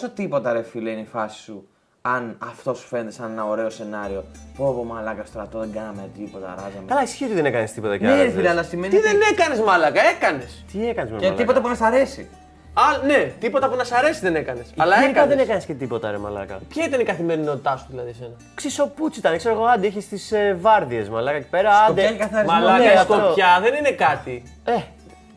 Πόσο τίποτα ρε φίλε είναι η φάση σου, αν αυτό σου φαίνεται σαν ένα ωραίο σενάριο. Πω πω μαλάκα στρατό, δεν κάναμε τίποτα, ράζαμε. Καλά, ισχύει ότι δεν έκανες τίποτα κι Ναι, ρε άλλο. φίλε, αλλά σημαίνει. Τι ότι- δεν έκανες, μάλακα, έκανες. Τι έκανες με Και τίποτα που να σ' αρέσει. Α, ναι, τίποτα που να σ' αρέσει δεν έκανες. Αλλά Αλλά δεν έκανες. έκανε και τίποτα, ρε Μαλάκα. Ποια ήταν η καθημερινότητά σου, δηλαδή, εσένα; Ξισοπούτσι ήταν, ξέρω εγώ, άντε είχες τις ε, βάρδιες, Μαλάκα εκεί πέρα. Σκοπιά Άντε. και καθαρισμός. Μαλάκα, ναι, η αυτό. σκοπιά δεν είναι κάτι. Ε,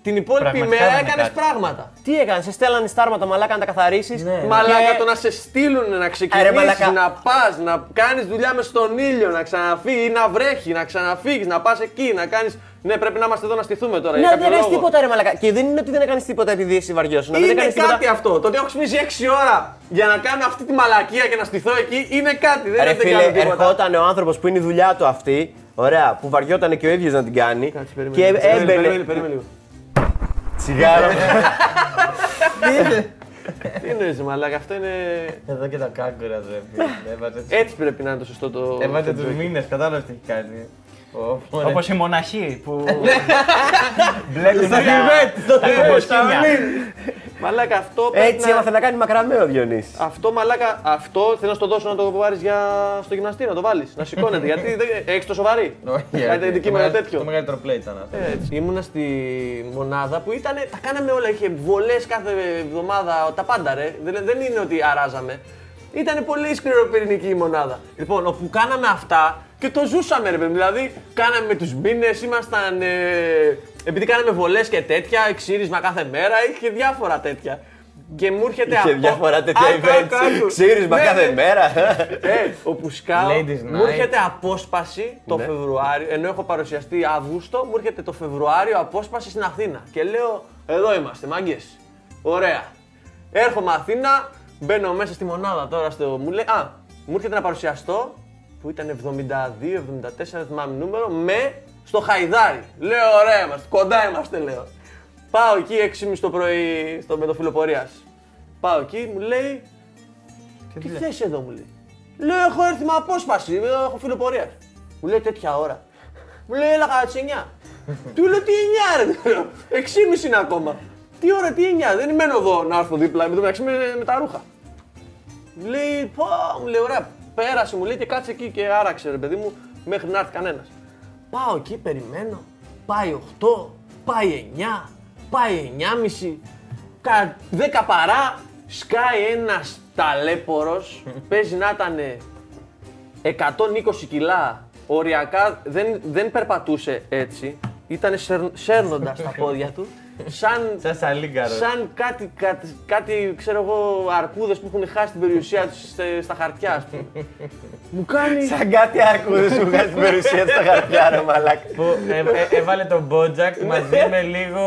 Την υπόλοιπη Πραγματικά μέρα δεν είναι έκανες κάτι. πράγματα. τι έκανες, σε στέλνανε στάρματα, Μαλάκα να τα καθαρίσεις. Ναι. Μαλάκα το να σε στείλουν, να Αре, ξεκινήσεις, μαλάκα. να πας, να κάνεις δουλειά μες στον ήλιο, να ξαναφύγεις ή να βρέχει, να ξαναφύγεις, να πας εκεί, να κάνει. Ναι, πρέπει να είμαστε εδώ να στηθούμε τώρα. για Ναι, κάποιο δεν έκανε λόγο. τίποτα, ρε Μαλάκα. Και δεν είναι ότι δεν έκανες τίποτα επειδή εσύ βαριώσουν. Δεν Είναι έκανες κάτι τίποτα. αυτό. Το ότι έχω ξυπνήσει 6 ώρα για να κάνω αυτή τη μαλακία και να στηθώ εκεί είναι κάτι. Δεν Ρε είναι ότι δεν φίλε, κάνω τίποτα. ερχόταν ο άνθρωπος που είναι η δουλειά του αυτή, ωραία, που βαριόταν και ο ίδιος να την κάνει. Κάτσε, περίμενε. Και Περίμενε, περίμενε, έμπαινε. Περίμενε λίγο. Τσιγάρο. Τι εννοείς, μαλάκα, αυτό είναι. Εδώ και τα κάγκουρα, ρε φίλε. Έβαζε τους- Έτσι πρέπει να είναι το σωστό το. Έβαζε το του joke. μήνε, κατάλαβε τι έχει κάνει. Ω, ωραία. Όπως οι μοναχοί που. Ναι. Μπλέκουν Στο τα- Θιβέτ, στο τα Θιβέτ, κομποσκίνια. Μαλάκα, αυτό πρέπει Έτσι να... έμαθε να κάνει μακραμέ ο Διονύσης. Αυτό μαλάκα, αυτό θέλω να στο δώσω να το πάρει για... στο γυμναστήριο, να το βάλεις. Να σηκώνεται. γιατί δεν... έχεις το σοβαρή. Όχι, Κάτι όχι. αντικείμενο Το μεγα- τέτοιο. Το μεγαλύτερο play ήταν αυτό. Έτσι. Ήμουνα στη μονάδα που ήταν. Τα κάναμε όλα. Είχε βολές κάθε εβδομάδα, τα πάντα ρε. Δεν, δεν είναι ότι αράζαμε. Ήταν πολύ σκληροπυρηνική η μονάδα. Λοιπόν, όπου κάναμε αυτά και το ζούσαμε ρε παιδί. μου. Δηλαδή, κάναμε τους μήνες, ήμασταν. Ε, επειδή κάναμε βολές και τέτοια, ξύρισμα κάθε μέρα, είχε διάφορα τέτοια. Και μου έρχεται Είχε αυτό- διάφορα τέτοια Άκου, άκου, άκου. events. Ξύρισμα Ναι, κάθε ναι. μέρα. Ε, όπου σκάω, Ladies μου night. έρχεται απόσπαση το Ναι. Φεβρουάριο, ενώ έχω παρουσιαστεί Αύγουστο, μου έρχεται το Φεβρουάριο απόσπαση στην Αθήνα. Και λέω, εδώ είμαστε, μάγκες. Ωραία. Έρχομαι Αθήνα, μπαίνω μέσα στη μονάδα τώρα στο. Μου λέει, Α, μου έρχεται να παρουσιαστώ που ήταν 72-74, δεν θυμάμαι νούμερο, με στο Χαϊδάρι. Λέω, ωραία είμαστε, κοντά είμαστε, λέω. Πάω εκεί 6.30 το πρωί στο μετοφιλοπορία. Πάω εκεί, μου λέει, τι θες εδώ μου λέει. Λέω έχω έρθει με απόσπαση, έχω φιλοπορία. Μου λέει τέτοια ώρα. Μου λέει έλα κατά τις 9. Του λέω τι 9 ρε, του λέω. 6.30 είναι ακόμα. Τι ώρα, τι 9, δεν μένω εδώ να έρθω δίπλα, με το μεταξύ με, με τα ρούχα. Μου λέει, πω, μου λέει ωραία, πέρασε, μου λέει και κάτσε εκεί και άραξε ρε παιδί μου μέχρι να έρθει κανένας. Πάω εκεί, περιμένω, πάει 8, πάει 9, πάει 9.30, κα 10 παρά, σκάει ένας ταλέπορος, παίζει να ήταν 120 κιλά, οριακά δεν, δεν περπατούσε έτσι, ήταν σέρνοντας τα πόδια του, σαν, Σαν σαλίγκαρος. σαν κάτι, κάτι, κάτι, ξέρω εγώ, αρκούδες που έχουν χάσει την περιουσία τους στε- στα χαρτιά, ας πούμε. Μου κάνει... Σαν κάτι αρκούδες που βγάζει την περιουσία τους στα χαρτιά, ρε Μαλάκα. Που ε, ε, έβαλε τον Μπότζακ μαζί με λίγο.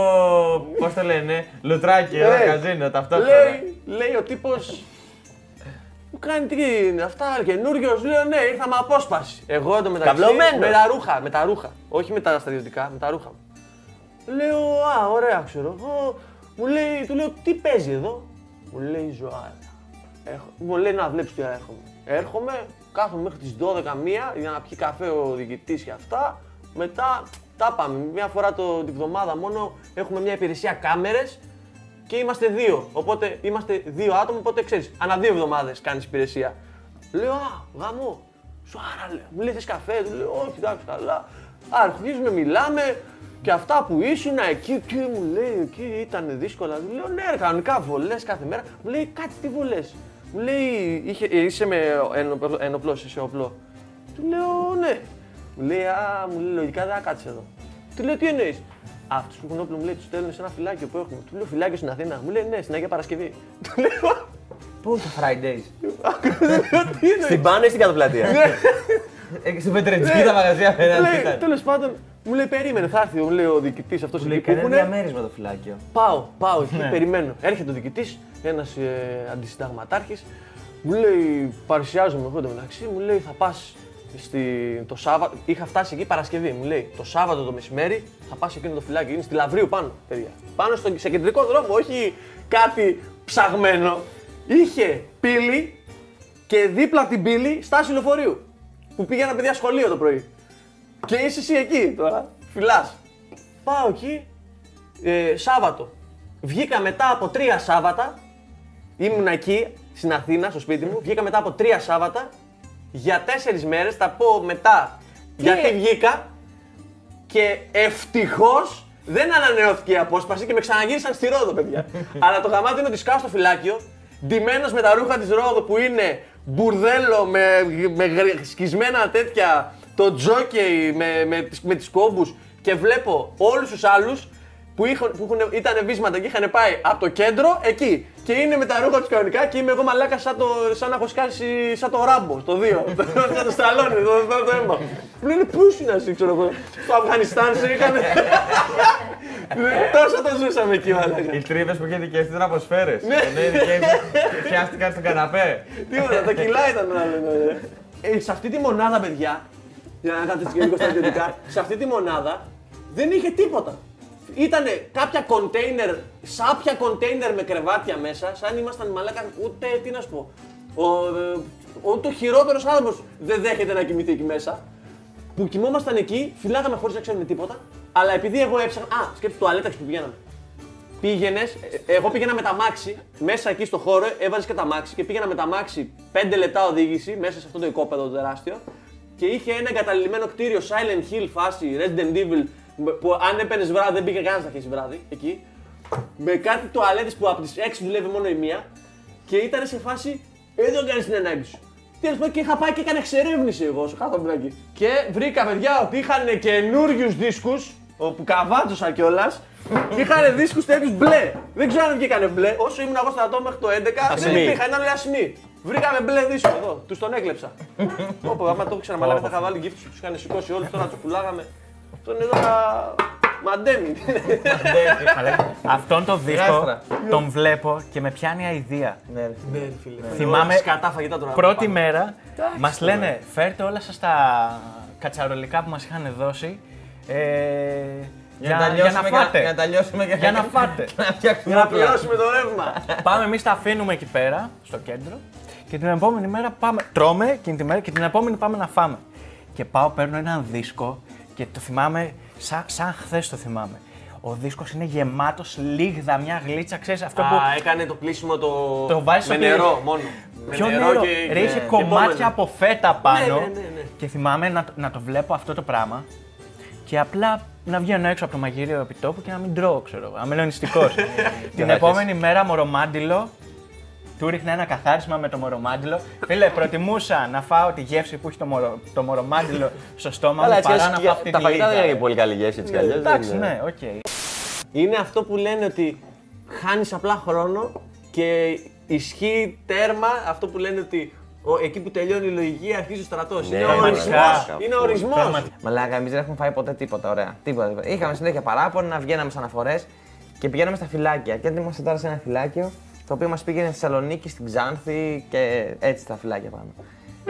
Πώς το λένε, λουτράκι, ένα Ναι. καζίνο ταυτόχρονα. Λέει, λέει ο τύπος. Μου κάνει τι είναι αυτά, καινούριο. Λέω ναι, ήρθα με απόσπαση. Εγώ εντωμεταξύ. Καυλωμένος. Με τα ρούχα, με τα ρούχα. Όχι με τα στρατιωτικά, με τα ρούχα μου. Λέω, Α, ωραία, ξέρω εγώ. Μου λέει, του λέω, τι παίζει εδώ; Μου λέει, ζωάρα. Έχω... Μου λέει να βλέπεις τι ώρα έρχομαι. Έρχομαι, κάθομαι μέχρι τις 12 μία για να πιει καφέ ο διοικητής και αυτά. Μετά τα πάμε. Μια φορά το, τη βδομάδα μόνο έχουμε μια υπηρεσία κάμερες και είμαστε δύο. Οπότε είμαστε δύο άτομα, οπότε ξέρεις, ανά δύο εβδομάδες κάνεις υπηρεσία. Λέω, Α, γαμό. Σου άρα λέω. Μου λέει θες καφέ, του λέω, Όχι, εντάξει, καλά. Α, αρχίζουμε, μιλάμε και αυτά που ήσουν εκεί, τι μου λέει, εκεί ήταν δύσκολα. Του λέω, Ναι, ρε, κανονικά βολές κάθε μέρα. Μου λέει, Κάτι τι βολές. Μου λέει, είχε, ε, είσαι με ενοπλό, ενοπλός, είσαι οπλό. Του λέω, Ναι. Μου λέει, Α, μου λέει, λογικά δεν θα κάτσεις εδώ. Του λέω, Τι εννοείς. Αυτούς που έχουν όπλο μου λέει, τους στέλνουν σε ένα φυλάκιο που έχουμε. Του λέω, Φυλάκιο στην Αθήνα. Μου λέει, Ναι, στην Αγία Παρασκευή. Του λέω, Πού είναι το Fridays; Τι εννοείς. Στην πάνω ή στην κάτω πλατεία. Ε, Στην Πετρετζική τα μαγαζιά απέναντι Λέει, ήταν. τέλος πάντων, μου λέει περίμενε, θα έρθει, μου λέει ο διοικητής αυτός Του λέει εκεί που κανένα έχουνε. διαμέρισμα το φυλάκιο. Πάω, πάω εκεί, Ναι. περιμένω. Έρχεται ο διοικητής, ένας ε, αντισυνταγματάρχης, μου λέει, παρουσιάζομαι εγώ μεταξύ, μου λέει θα πας το Σάββατο. Είχα φτάσει εκεί Παρασκευή, μου λέει το Σάββατο το μεσημέρι θα πας εκείνο το φυλάκι. Είναι στη Λαβρίου πάνω, παιδιά. Πάνω στο, σε κεντρικό δρόμο, όχι κάτι ψαγμένο. Είχε πύλη και δίπλα την πύλη στάση λεωφορείου. Που πήγαινα παιδιά σχολείο το πρωί. Και είσαι εσύ εκεί τώρα. Φυλάς. Πάω εκεί. Ε, Σάββατο. Βγήκα μετά από τρία Σάββατα ήμουν εκεί στην Αθήνα, στο σπίτι μου. Βγήκα μετά από τρία Σάββατα για τέσσερις μέρες. Θα πω μετά γιατί βγήκα. Και ευτυχώς δεν ανανεώθηκε η απόσπαση και με ξαναγύρισαν στη Ρόδο, παιδιά. Αλλά το γαμάτι είναι ότι σκάω στο φυλάκιο, ντυμένος με τα ρούχα της Ρόδο που είναι μπουρδέλο με, με γρ- σκισμένα τέτοια, το τζόκεϊ με, με, τις- με τις κόμπους και βλέπω όλους τους άλλους που, είχαν, που είχαν, ήταν βίσματα και είχαν πάει από το κέντρο εκεί. Και είναι με τα ρούχα τους κανονικά και είμαι εγώ μαλάκα σαν, το, σαν να έχω σκάσει σαν το ράμπο στο 2. σαν το σταλόνι, το, το, το αίμα. Μου λένε πού ήσουν εσύ, ξέρω εγώ. Στο Αφγανιστάν σε είχαν. Τόσο το ζούσαμε εκεί, μαλάκα. Οι τρίβε που είχε δικαιωθεί ήταν από σφαίρες. Ναι. Και πιάστηκαν στον καναπέ. Τίποτα, τα κιλά ήταν όλα. ναι. Ε, σε αυτή τη μονάδα, παιδιά, για να κάνετε και λίγο στρατιωτικά, σε αυτή τη μονάδα δεν είχε τίποτα. Ήτανε κάποια κοντέινερ, σάπια κοντέινερ με κρεβάτια μέσα, σαν ήμασταν μαλάκα, ούτε τι να σου πω. Ο, ε, ούτε ο χειρότερος άνθρωπος δεν δέχεται να κοιμηθεί εκεί μέσα. Που κοιμόμασταν εκεί, φυλάγαμε χωρίς να ξέρουμε τίποτα. Αλλά επειδή εγώ έψαχνα. Α, σκέψτε το αλέταξ που πηγαίναμε. Πήγαινες, εγώ πήγαινα με τα μάξι μέσα εκεί στο χώρο, έβαζες και τα μάξι και πήγαινα με τα μάξι 5 λεπτά οδήγηση μέσα σε αυτό το οικόπεδο το τεράστιο και είχε ένα εγκαταλειμμένο κτίριο Silent Hill φάση Resident Evil που αν έπαιρνες βράδυ δεν πήγε κανένας να χέσει βράδυ εκεί. Με κάτι τουαλέτες που από τις 6 δουλεύει μόνο η μία και ήταν σε φάση εδώ κάνεις την ανάγκη σου. Τέλος πάντων και είχα πάει και έκανε εξερεύνηση εγώ όσο κάθομαι εκεί. Και βρήκα παιδιά ότι είχαν καινούριους δίσκους όπου καβάτσωσα κιόλας και είχαν δίσκους τέτοιους μπλε. Δεν ξέρω αν βγήκανε μπλε. Όσο ήμουν εγώ στρατό μέχρι το 11 δεν Ασμή. υπήρχαν, ήταν όλοι ασμοί. Βρήκαμε μπλε δίσκο εδώ, τους τον έκλεψα. Όπω άμα το ήξερα μαλάκα θα είχα βάλει γύφτου που τους είχαν σηκώσει όλους τώρα τους πουλάγαμε. Αυτό είναι εδώ να. Μαντέμι. Αυτόν τον δίσκο Γάστρα. τον βλέπω και με πιάνει αηδία. Ναι, ρε. Ναι, ρε φίλε. Θυμάμαι Σκατά φαγητά τώρα. Πρώτη μέρα μας λένε φέρτε όλα σας τα κατσαρολικά που μας είχαν δώσει. Ε, Για να τα για να λιώσουμε και φάτε. Για να τα λιώσουμε και Για να φάτε. να φτιάξουμε Για να όπλα. πληρώσουμε το ρεύμα. πάμε εμείς τα αφήνουμε εκεί πέρα, στο κέντρο. Και την επόμενη μέρα πάμε. Τρώμε εκείνη τη μέρα και την επόμενη πάμε να φάμε. Και πάω, παίρνω έναν δίσκο και το θυμάμαι, σαν, σαν χθες το θυμάμαι. Ο δίσκος είναι γεμάτος λίγδα, μια γλίτσα, ξέρεις αυτό που. Α, έκανε το πλήσιμο το. Το βάζεις με στο νερό πλήσιμο. μόνο. Ποιο με νερό, και. ρε, είχε και κομμάτια επόμενο. από φέτα πάνω. Ναι, ναι, ναι, ναι. Και θυμάμαι να, να το βλέπω αυτό το πράγμα και απλά να βγαίνω έξω από το μαγείριο επιτόπου και να μην τρώω, ξέρω εγώ. Αμελονιστικός. Την επόμενη μέρα μωρομάντηλο, του ρίχνα ένα καθάρισμα με το μωρομάντηλο. Φίλε, προτιμούσα να φάω τη γεύση που έχει το, μορο, το μωρομάντηλο στο στόμα Αλλά μου έτσι παρά κι να αλλιώς φάω αυτή τα τη φαγητά δεν λίγα. είναι και πολύ καλή γεύση έτσι κι αλλιώς, δεν Εντάξει, είναι. ναι, οκ. Είναι αυτό που λένε ότι χάνεις απλά χρόνο και ισχύει τέρμα αυτό που λένε ότι ο- εκεί που τελειώνει η λογική αρχίζει ο στρατός. Ναι, είναι ο πραγματικά. ορισμός. Είναι ο ορισμός. Πραγματικά. Μαλάκα, εμείς δεν έχουμε φάει ποτέ τίποτα ωραία. Τίποτα, τίποτα. Είχαμε συνέχεια παράπονα, βγαίναμε σαν αναφορές και πηγαίναμε στα φυλάκια. Και είμαστε τώρα σε ένα φυλάκιο το οποίο μας πήγαινε στη Θεσσαλονίκη, στην Ξάνθη και έτσι στα φυλάκια πάνω.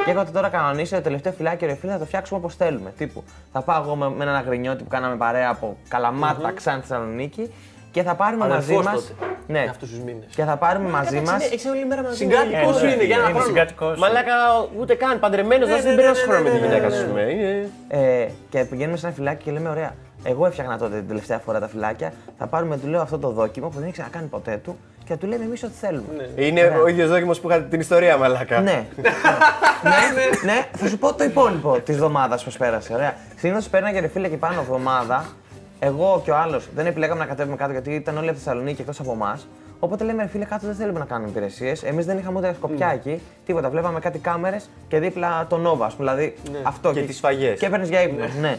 Και έχω τώρα κανονίσει το τελευταίο φυλάκιο, ρε φίλε, θα το φτιάξουμε όπως θέλουμε. Τύπου, θα πάω εγώ με, με έναν αγρινιώτη που κάναμε παρέα από Καλαμάτα, Ξάνθη, Θεσσαλονίκη και θα πάρουμε μαζί Αδερφός μα. τότε, Ναι, αυτούς τους μήνες. και θα πάρουμε μαζί μα. Έχεις όλη μέρα μαζί. Συγκάτοικο σου είναι για ένα Είναι χρόνο. συγκατοικός σου. Μαλάκα ούτε καν παντρεμένος, Ναι, δεν ναι, ναι, περάσει ναι, χρόνο με τη ναι, γυναίκα ναι, σου. ναι. πούμε. Είναι- Ε, και πηγαίνουμε σε ένα φυλάκι και λέμε: Ωραία, εγώ έφτιαχνα τότε την τελευταία φορά τα φυλάκια. Θα πάρουμε, του λέω αυτό το δόκιμο που δεν έχει ξανακάνει ποτέ του και θα του λέμε εμείς ό,τι θέλουμε. Είναι ο ίδιος δόκιμος που είχατε την ιστορία, μαλάκα. Ναι. ναι, ναι, θα σου πω το υπόλοιπο της εβδομάδας πώς πέρασε. Ωραία. Συνήθως πέρναγε ρε φίλε και πάνω εβδομάδα. Εγώ και ο άλλος δεν επιλέγαμε να κατέβουμε κάτω γιατί ήταν όλοι από τη Θεσσαλονίκη εκτός από εμάς. Οπότε λέμε ρε φίλε κάτω δεν θέλουμε να κάνουμε υπηρεσίες. Εμείς δεν είχαμε ούτε σκοπιά εκεί. Τίποτα. Βλέπαμε κάτι κάμερες και δίπλα το Nova. ας πούμε, Δηλαδή αυτό. Και τις σφαγές. Και έπαιρνες για ύπνο. Ναι.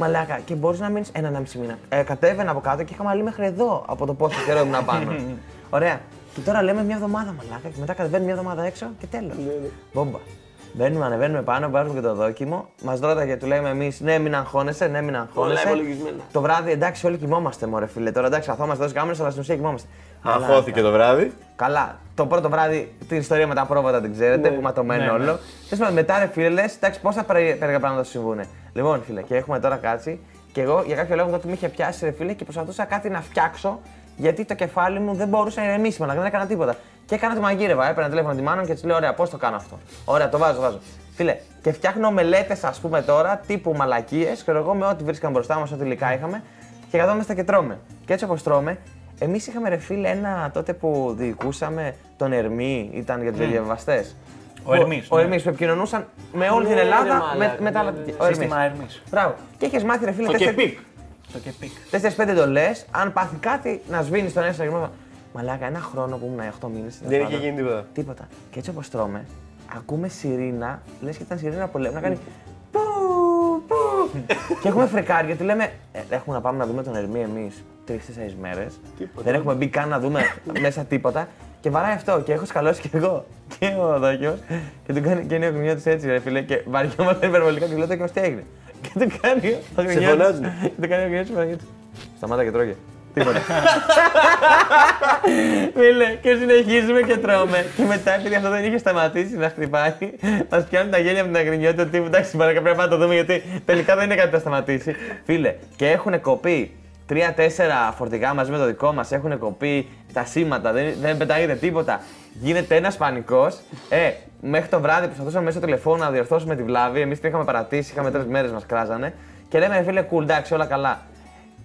Μαλάκα, και μπορείς να μείνεις έναν μισή μήνα. Ε, κατέβαινα από κάτω και είχαμε αλλή μέχρι εδώ από το πόσο καιρό ήμουν πάνω. Ωραία. Και τώρα λέμε μια εβδομάδα μαλάκα και μετά κατεβαίνουμε μια εβδομάδα έξω και τέλος. Μπόμπα. Μπαίνουμε, ανεβαίνουμε πάνω, βάζουμε και το δόκιμο. Μας ρώταγε, του λέμε εμείς, ναι, μην αγχώνεσαι, ναι, μην αγχώνεσαι. υπολογισμένα. Το βράδυ, εντάξει, όλοι κοιμόμαστε, μωρέ φίλε. Τώρα εντάξει, καθόμαστε εδώ κάμερε, αλλά στην ουσία κοιμόμαστε. Αγχώθηκε το βράδυ. Καλά. Το πρώτο βράδυ την ιστορία με τα πρόβατα την ξέρετε, που ματωμένο Ναι, ναι. όλο. Τέλος πάντων, μετά ρε φίλε, λες, εντάξει, πόσα περίεργα πράγματα σου συμβούνε. Λοιπόν, φίλε, και έχουμε τώρα κάτσει και εγώ για κάποιο λόγο τότε με είχε πιάσει ρε φίλε και προσπαθούσα κάτι να φτιάξω γιατί το κεφάλι μου δεν μπορούσε να ηρεμήσει, αλλά δεν έκανα τίποτα. Και έκανα το μαγείρευα. Έπαιρνα τηλέφωνο τη μάνα μου και της λέω: Ωραία, πώς το κάνω αυτό; Ωραία, το βάζω, βάζω. Φίλε, και φτιάχνω μελέτες, ας πούμε τώρα, τύπου μαλακίες, και εγώ με ό,τι βρίσκαμε μπροστά μας, ό,τι υλικά είχαμε, και καθόμαστε και τρώμε. Και έτσι όπως τρώμε, Εμείς είχαμε ρε φίλε ένα τότε που διοικούσαμε τον Ερμή, ήταν για τους διαβαστέ. Ο Ερμής, Ο ναι. Ερμής που επικοινωνούσαν με όλη την Ναι, Ελλάδα ρε με, μαλάκα, με τα άλλα. ναι, ναι. ο Ερμής. Σύστημα Ερμής. Μπράβο. Και είχες μάθει ρε φίλε Το τέσσερι- και πικ. Το και πικ. 4-5 εντολέ, αν πάθει κάτι, να σβήνεις τον ένα γυμνό. Μαλάκα, ένα χρόνο που ήμουν 8 μήνες. Δεν είχε γίνει τίποτα. Τίποτα. Και έτσι όπως τρώμε, ακούμε σιρήνα, λες και ήταν σιρήνα πολέμου, να κάνει. Πού, πού. και έχουμε φρεκάρει γιατί λέμε, ε, έχουμε να πάμε να δούμε τον Ερμή εμείς τρει-τέσσερι μέρες. Δεν έχουμε μπει καν να δούμε μέσα τίποτα. Και βαράει αυτό και έχω σκαλώσει κι εγώ και ο Δόκιο και του κάνει και είναι ο γρινιό τη έτσι, ρε φίλε. Και βαριόμαστε υπερβολικά και του λέω Δόκιο, τι έγινε; Και του κάνει ο γρινιός- φωνάζουν. και του κάνει ο γρινιό τη Παναγιώτη. Σταμάτα και τρώγε. Τίποτα. Φίλε, και συνεχίζουμε και τρώμε. Και μετά, επειδή αυτό δεν είχε σταματήσει να χτυπάει, μας πιάνουν τα γέλια από την αγρινιότητα ότι εντάξει, παρακαλώ πρέπει να το δούμε γιατί τελικά δεν είναι κάτι που θα σταματήσει. Φίλε, και έχουν κοπεί τρία-τέσσερα φορτηγά μαζί με το δικό μας, έχουν κοπεί τα σήματα, δεν, δεν πετάγεται τίποτα. Γίνεται ένας πανικός. Ε, μέχρι το βράδυ προσπαθούσαμε μέσω τηλεφώνου να διορθώσουμε τη βλάβη. Εμείς την είχαμε παρατήσει, είχαμε τρεις μέρες μας κράζανε. Και λέμε, φίλε, cool, εντάξει, όλα καλά.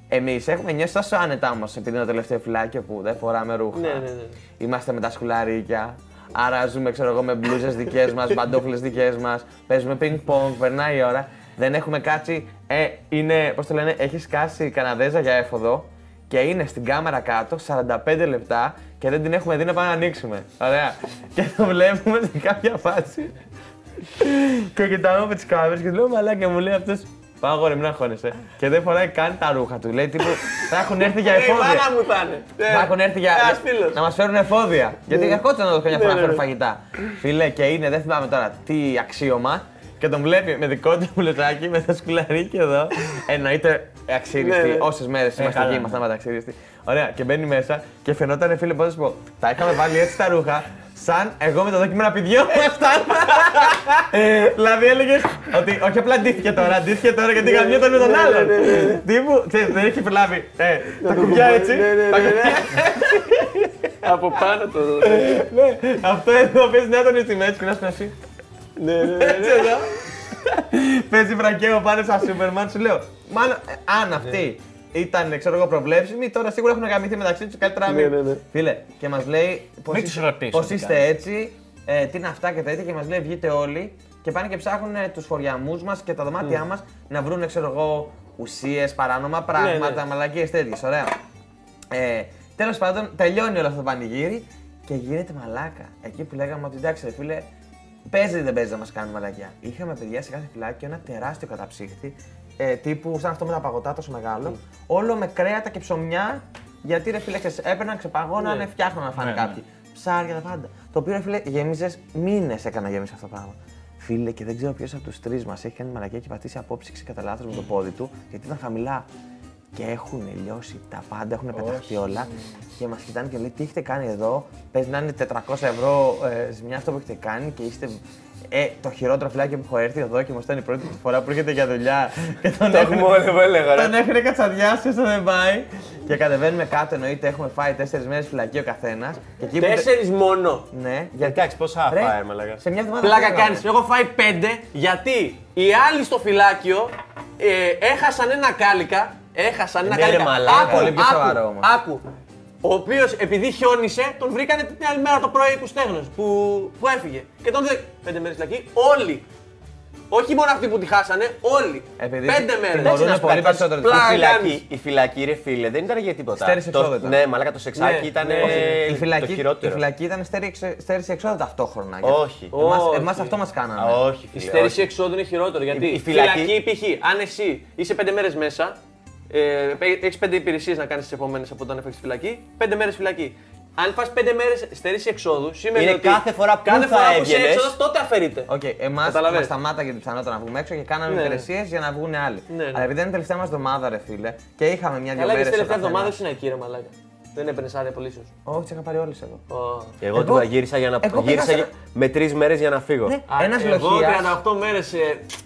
Εμείς έχουμε νιώσει τόσο άνετα όμως επειδή είναι το τελευταίο φυλάκιο που δεν φοράμε ρούχα. Ναι, ναι, ναι. Είμαστε με τα σκουλαρίκια. Άρα ζούμε, ξέρω εγώ, με μπλούζες δικές μας, μπαντόφλε δικές μας. Παίζουμε πινκ-πονγκ, περνάει η ώρα. Δεν έχουμε κάτσει. Ε, είναι, πώς το λένε, έχεις κάσει Καναδέζα για έφοδο και είναι στην κάμερα κάτω 45 λεπτά και δεν την έχουμε δει να πάμε να ανοίξουμε. Ωραία. και το βλέπουμε σε κάποια φάση. και κοιτάμε με τις κάμερες και του λέω μαλάκα μου λέει αυτός. Πάω αγόρι, μην αγχώνεσαι. Και δεν φοράει καν τα ρούχα του. Λέει τύπου θα έχουν έρθει για Ε, η εφόδια. μάνα μου πάνε. Θα έχουν έρθει για, Ένας φίλος. να μας φέρουν εφόδια. Γιατί ερχόταν εδώ καμιά φορά Ναι, να ναι, φέρουν ναι. φαγητά. Φίλε, και είναι, δεν θυμάμαι τώρα τι αξίωμα. Και τον βλέπει με δικό του μπλουζάκι, με το σκουλαρίκι εδώ. Εννοείται αξίριστη. Ναι, ναι. Όσες μέρες είμαστε καλά, εκεί, ναι. ήμασταν μεταξύριστη. Ωραία, και μπαίνει μέσα και φαινόταν, φίλε, πώς να σου πω, τα είχαμε βάλει έτσι τα ρούχα, σαν εγώ με το δόκιμο να πηδιόμασταν. δηλαδή έλεγες ότι όχι απλά ντύθηκε τώρα, ντύθηκε τώρα γιατί γαμιόταν με τον άλλον. Τύπου, ξέρεις, δεν έχει προλάβει. Ε, τα κουμπιά έτσι. Ναι, ναι, τα ναι, ναι. Από πάνω το. ναι, αυτό εδώ παίζει να ήταν στη μέση και να σου εσύ. Ναι, ναι, ναι. Έτσι εδώ. Παίζει βρακέο πάνω σαν Σούπερμαν, σου λέω. Μάλλον, ε, αν αυτή ήταν, ξέρω εγώ, προβλέψιμη, τώρα σίγουρα έχουν γαμηθεί μεταξύ τους καλύτερα να μην. Ναι, ναι, ναι. Φίλε, και μας λέει πώς Μην τους ρωτήσω πώς τι είστε κάνουν. έτσι, ε, τι είναι αυτά και τέτοια και μας λέει βγείτε όλοι και πάνε και ψάχνουν τους φοριαμού μας και τα δωμάτια μας να βρουν, ξέρω εγώ, ουσίες, παράνομα πράγματα, ναι. μαλακίες τέτοιες. Ωραία. Ε, Τέλος πάντων, τελειώνει όλο αυτό το πανηγύρι και γίνεται μαλάκα. Εκεί που λέγαμε ότι εντάξει, ρε φίλε, παίζει ή δεν παίζει να μας κάνουν μαλακιά. Είχαμε παιδιά σε κάθε φυλάκιο ένα τεράστιο καταψύχτη, ε, τύπου σαν αυτό με τα παγωτά τόσο μεγάλο, όλο με κρέατα και ψωμιά. Γιατί ρε φίλε, ξέρεις, έπαιρναν, ξεπαγώνανε, Ναι. φτιάχναν να φάνε Ναι, ναι. κάποιοι. Ψάρια, τα πάντα. Το οποίο ρε φίλε, γέμιζες μήνες έκανα γέμισε αυτό το πράγμα. Φίλε, και δεν ξέρω ποιος από τους τρεις μας έχει κάνει μαλακιά και πατήσει απόψυξη κατά λάθος με το πόδι του, γιατί ήταν χαμηλά. Και έχουν λιώσει τα πάντα, έχουν πεταχτεί όλα. Και μας κοιτάνε και λέει: Τι έχετε κάνει εδώ, πες να είναι 400 ευρώ ε, ζημιά αυτό που έχετε κάνει και είστε. Ε, το χειρότερο φυλάκι που έχω έρθει εδώ και μου ήταν η πρώτη του φορά που έρχεται για δουλειά. Και τον Το έχουμε όλοι που έλεγα. ρε. τον έχουν κατσαδιάσει όσο δεν πάει. Και κατεβαίνουμε κάτω, εννοείται έχουμε φάει 4 μέρες φυλακή ο καθένας. Τέσσερις μόνο. Ναι, γιατί. Εντάξει, πόσα Ρε, φάει, μαλάκα. Σε μια εβδομάδα. Πλάκα φύγαμε. κάνεις. Εγώ φάει πέντε γιατί οι άλλοι στο φυλάκιο ε, έχασαν ένα κάλικα. Έχασαν ένα Ναι, ρε, κάλικα. μαλάκα. Άκου, Πολύ πιο άκου, σοβαρό όμως. Άκου. Ο οποίος επειδή χιόνισε, τον βρήκανε την άλλη μέρα το πρωί που στέγνωσε, που, που έφυγε. Και τον δε... Πέντε μέρες φυλακή, όλοι. Όχι μόνο αυτοί που τη χάσανε, όλοι. Επειδή Πέντε μέρες. τιμωρούν να σου πολύ πω, περισσότερο η τους πλάκα. φυλακή, κάνεις. η φυλακή, ρε φίλε, δεν ήταν για τίποτα. Στέρηση Το- εξόδου ήταν. Ναι, μαλάκα το σεξάκι Ναι, ήταν ναι, ε, όχι. Η το φυλακή, η χειρότερο. φυλακή ήταν στέρηση, στέρηση εξόδου ταυτόχρονα. Όχι. Εμάς, Όχι. εμάς αυτό μας κάνανε. Α, όχι, Η φίλε. στέρηση όχι. εξόδου είναι χειρότερο γιατί Η- η η φυλακή- φυλακή, π.χ. αν εσύ είσαι πέντε μέρες μέσα, ε, έχεις πέντε υπηρεσίες να κάνεις τις επόμενες από όταν έφυγε στη φυλακή, πέντε μέρες φυλακή. Αν φας πέντε μέρες στέρησης εξόδου, σημαίνει Είναι ότι κάθε φορά που κάθε θα φορά που είσαι έβγαινες- έξοδος, τότε αφαιρείται. Οκ, εμάς Κατάλαβες. μας σταμάταγε την πιθανότητα να βγούμε έξω και κάναμε Ναι, ναι. υπηρεσίες για να βγουν άλλοι. Ναι, ναι. Αλλά επειδή ήταν η τελευταία μας εβδομάδα, ρε φίλε, και είχαμε μια-δυο Καλά, και μέρες. στη τελευταία εβδομάδα ήσουν εκεί, ρε Μαλάκα. Δεν έπαιρνε άδεια απολύσεως. Όχι, τις είχα πάρει όλες εγώ. Εγώ Εγώ- του γύρισα για να εγώ πήγα γύρισα σε- για- με τρεις μέρες για να φύγω. Ναι, ένας Εγώ λοχεία. 38 μέρες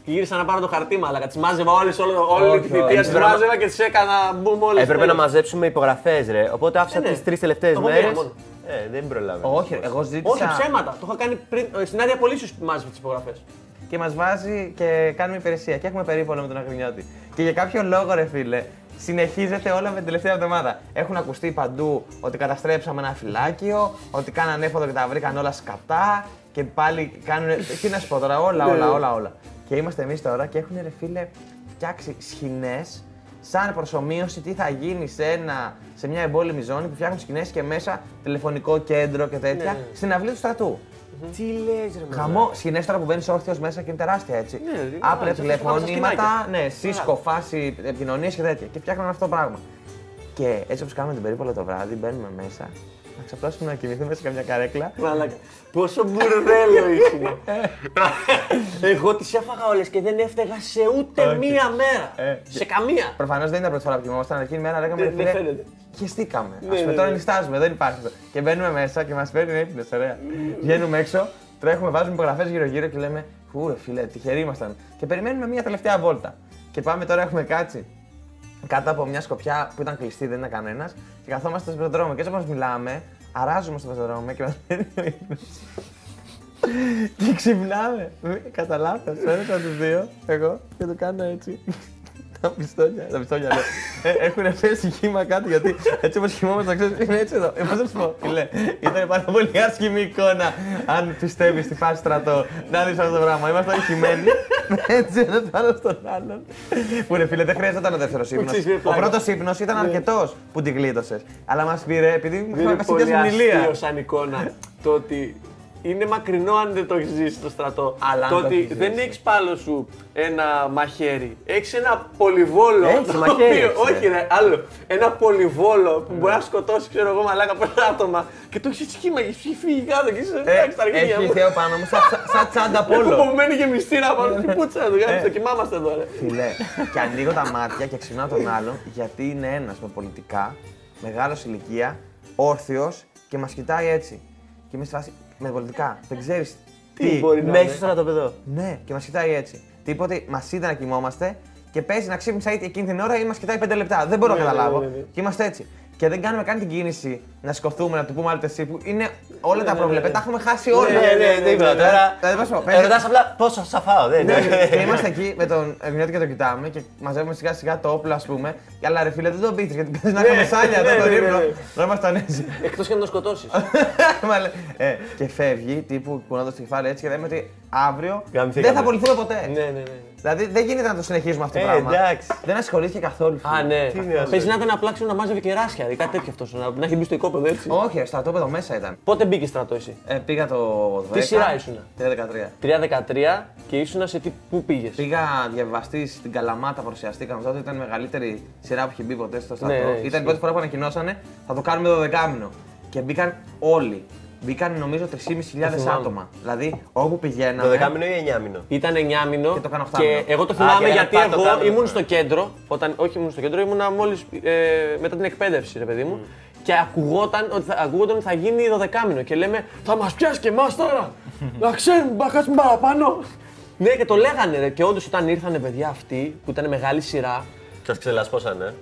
γύρισα να πάρω το χαρτί, Μαλάκα. Τις μάζευα όλες, όλη Όχι, τη θητεία, όχι. τις μάζευα και τις έκανα μπούμ όλες. Έπρεπε να μαζέψουμε υπογραφές, ρε. Οπότε άφησα Ε, ναι. τις τρεις τελευταίες Εγώ μέρες. πήγα μόνο. Ε, δεν προλάβαινα. Όχι, ρε, εγώ ζήτησα. Όχι, ψέματα. Το είχα κάνει πριν, ε, στην άδεια απολύσεω που μάζευε τις υπογραφές. και μας βάζει και κάνουμε υπηρεσία. Και έχουμε περίπολο με τον Αγρινιώτη. Και για κάποιο λόγο, ρε φίλε, συνεχίζεται όλα με την τελευταία εβδομάδα. Έχουν ακουστεί παντού ότι καταστρέψαμε ένα φυλάκιο, ότι κάνανε έφοδο και τα βρήκαν όλα σκατά και πάλι κάνουν. Τι να σου πω τώρα, όλα, όλα, όλα, όλα. Και είμαστε εμείς τώρα και έχουν ρε φίλε φτιάξει σχοινές σαν προσωμείωση τι θα γίνει σε, ένα, σε μια εμπόλεμη ζώνη που φτιάχνουν σκηνές και μέσα τηλεφωνικό κέντρο και τέτοια Ναι. στην αυλή του στρατού. Τι λες ρε μαλάκα. Χαμό, σκηνές τώρα που μπαίνει όρθιος μέσα και είναι τεράστια έτσι. Ναι, δηλαδή, Άπλε μάλιστα, τηλεφωνήματα, σκηνάκια. ναι, σύσκο, φάση επικοινωνίες και τέτοια. Και φτιάχνουν αυτό το πράγμα. Και έτσι όπως κάνουμε την περίπολο το βράδυ, μπαίνουμε μέσα, να ξαπλώσουμε να κοιμηθούμε σε καμιά καρέκλα. Μαλάκα. Πόσο μπουρδέλο ήσουν. Εγώ τις έφαγα όλες και δεν έφταιγα σε ούτε μία μέρα. Ε, Σε καμία. Προφανώς δεν ήταν πρώτη φορά που κοιμόμασταν, εκείνη η μέρα λέγαμε Δεν- ρε δεν φίλε, φαίνεται. χεστήκαμε. Ναι, Α πούμε ναι, τώρα ναι. νιστάζουμε, δεν υπάρχει αυτό. Και μπαίνουμε μέσα και μας παίρνει ύπνο, ωραία. Βγαίνουμε έξω, τρέχουμε, βάζουμε υπογραφές γύρω-γύρω και λέμε Φου, ρε φίλε, τυχεροί ήμασταν. Και περιμένουμε μια τελευταία βόλτα. Και πάμε τώρα, έχουμε κάτσει κάτω από μια σκοπιά που ήταν κλειστή, δεν ήταν κανένας. Και καθόμαστε στο πεζοδρόμιο. Και έτσι όπω μιλάμε, αράζουμε στο πεζοδρόμιο και μας παίρνει ο ύπνος. Και ξυπνάμε. Κατά λάθος, ένα από του δύο, εγώ, και το κάνω έτσι. Τα πιστόλια, τα πιστόλια λέω. Ε, Έχουν πέσει χύμα κάτω γιατί έτσι όπως χυμόμαστε, ξέρεις, είναι έτσι εδώ. Ε, πώς να σου πω, φίλε, ήταν πάρα πολύ άσχημη εικόνα. Αν πιστεύεις στη φάση στρατό, να δεις αυτό το πράγμα. Είμαστε όλοι χυμένοι, έτσι ένας πάνω στον άλλον. Που ρε φίλε, δεν χρειάζεται ο δεύτερος ύπνος. ξέρεις, είναι Ο πλάκα. πρώτος ύπνος ήταν αρκετός που την γλίτωσες. Αλλά μας πήρε επειδή Δεν είχαμε είναι πέσει πολύ μια ομιλία. αστείο σαν εικόνα το ότι είναι μακρινό αν δεν το έχεις ζήσει στο στρατό. Αλλά αν το το ότι έχεις δεν ζήσει. έχεις πάνω σου ένα μαχαίρι. Έχεις ένα πολυβόλο. Έχεις το μαχαίρι, οποίο- έχεις, Όχι, ρε, άλλο. Ένα πολυβόλο που μπορεί να σκοτώσει, ξέρω εγώ, μαλάκα πέντε άτομα και το έχεις σχήμα και έχεις φύγει κάτω και είσαι Ε, εντάξει στα αρχίδια Έχει μου. Θεό πάνω μου, σαν, σαν τσάντα Έχω πόλο. κομμένη και μυστήρα πάνω στην πουτσα του. Ε. Το κοιμάμαστε εδώ, ρε. Φιλέ, και ανοίγω τα μάτια και ξυπνάω τον άλλον γιατί είναι ένας με πολιτικά, μεγάλος ηλικία, όρθιος και μας κοιτάει έτσι. Και είμαι στη φάση με πολιτικά. Δεν ξέρεις τι. Τι μπορεί να Μέσα είναι. στο στρατοπεδό. Ναι, και μας κοιτάει έτσι. Τίποτε, μας είδε να κοιμόμαστε και παίζει να ξύπνησα είτε εκείνη την ώρα ή μας κοιτάει 5 λεπτά. Δεν μπορώ να Ναι, ναι, καταλάβω. ναι, ναι. Και είμαστε έτσι. Και δεν κάνουμε καν την κίνηση να σηκωθούμε, να του πούμε άλλο εσύ που είναι όλα τα ναι, προβλεπέ. ναι. Τα έχουμε χάσει όλα. Ναι, ναι, τίποτα. ναι. Τώρα Δηλαδή, πώς πω, ε, παίζει- ρωτάς απλά πόσο θα φάω. Δεν ναι, είναι. και είμαστε εκεί με τον Ευνιώτη και τον κοιτάμε και μαζεύουμε σιγά σιγά το όπλο, ας πούμε. Και αλλά ρε φίλε, δεν τον πείθεις γιατί παίζεις να είχαμε σάλια ναι, εδώ τον ναι, ύπνο. ναι. Να ήμασταν έτσι. Εκτός και να το σκοτώσεις. Μα λέει, ε, και φεύγει, τύπου κουνώντας το κεφάλι έτσι και λέμε ότι αύριο Γαμηθήκαμε. δεν θα απολυθούμε ποτέ. Ναι, ναι, ναι. Δηλαδή δεν γίνεται να το συνεχίζουμε αυτό το Ε, πράγμα. εντάξει. Δεν ασχολήθηκε καθόλου. Α, φίλε. ναι. Τι είναι αυτό. Παίζει να ήταν απλά ξέρω να μάζευε κεράσια, δηλαδή κάτι τέτοιο αυτός. Να, να έχει μπει στο οικόπεδο έτσι. Όχι, στο στρατόπεδο μέσα ήταν. Πότε μπήκες στρατό εσύ; Ε, πήγα το 10. Τι σειρά ήσουνα; 3-13. 3-13 και ήσουν σε τι, πού πήγες; Πήγα διαβαστή στην Καλαμάτα, παρουσιαστήκαμε τότε. Ήταν η μεγαλύτερη σειρά που είχε μπει ποτέ στο στρατό. Ναι, ναι, ήταν ισχύει. η πρώτη φορά που ανακοινώσανε θα το κάνουμε 12 μήνο. Και μπήκαν όλοι. Μπήκαν νομίζω 3.500 θυμάμαι. άτομα. Δηλαδή όπου πηγαίναμε. 12 μήνο ή 9 μήνο. Ήταν 9 μήνο Και το κάνω οχτάμηνο. εγώ το Α, θυμάμαι και γιατί ένα πάτο εγώ κάμινο. ήμουν στο κέντρο. Όταν, όχι ήμουν στο κέντρο, ήμουν μόλις μετά την εκπαίδευση, ρε παιδί μου. Και ακουγόταν ότι θα, ακούγονταν ότι θα γίνει 12 μήνο. Και λέμε, θα μας πιάσει και εμάς τώρα. να ξέρουμε, να κάτσουμε παραπάνω. ναι, και το λέγανε ρε. Και όντως όταν ήρθαν παιδιά αυτοί που ήταν μεγάλη σειρά. Σας ξελασπώσανε.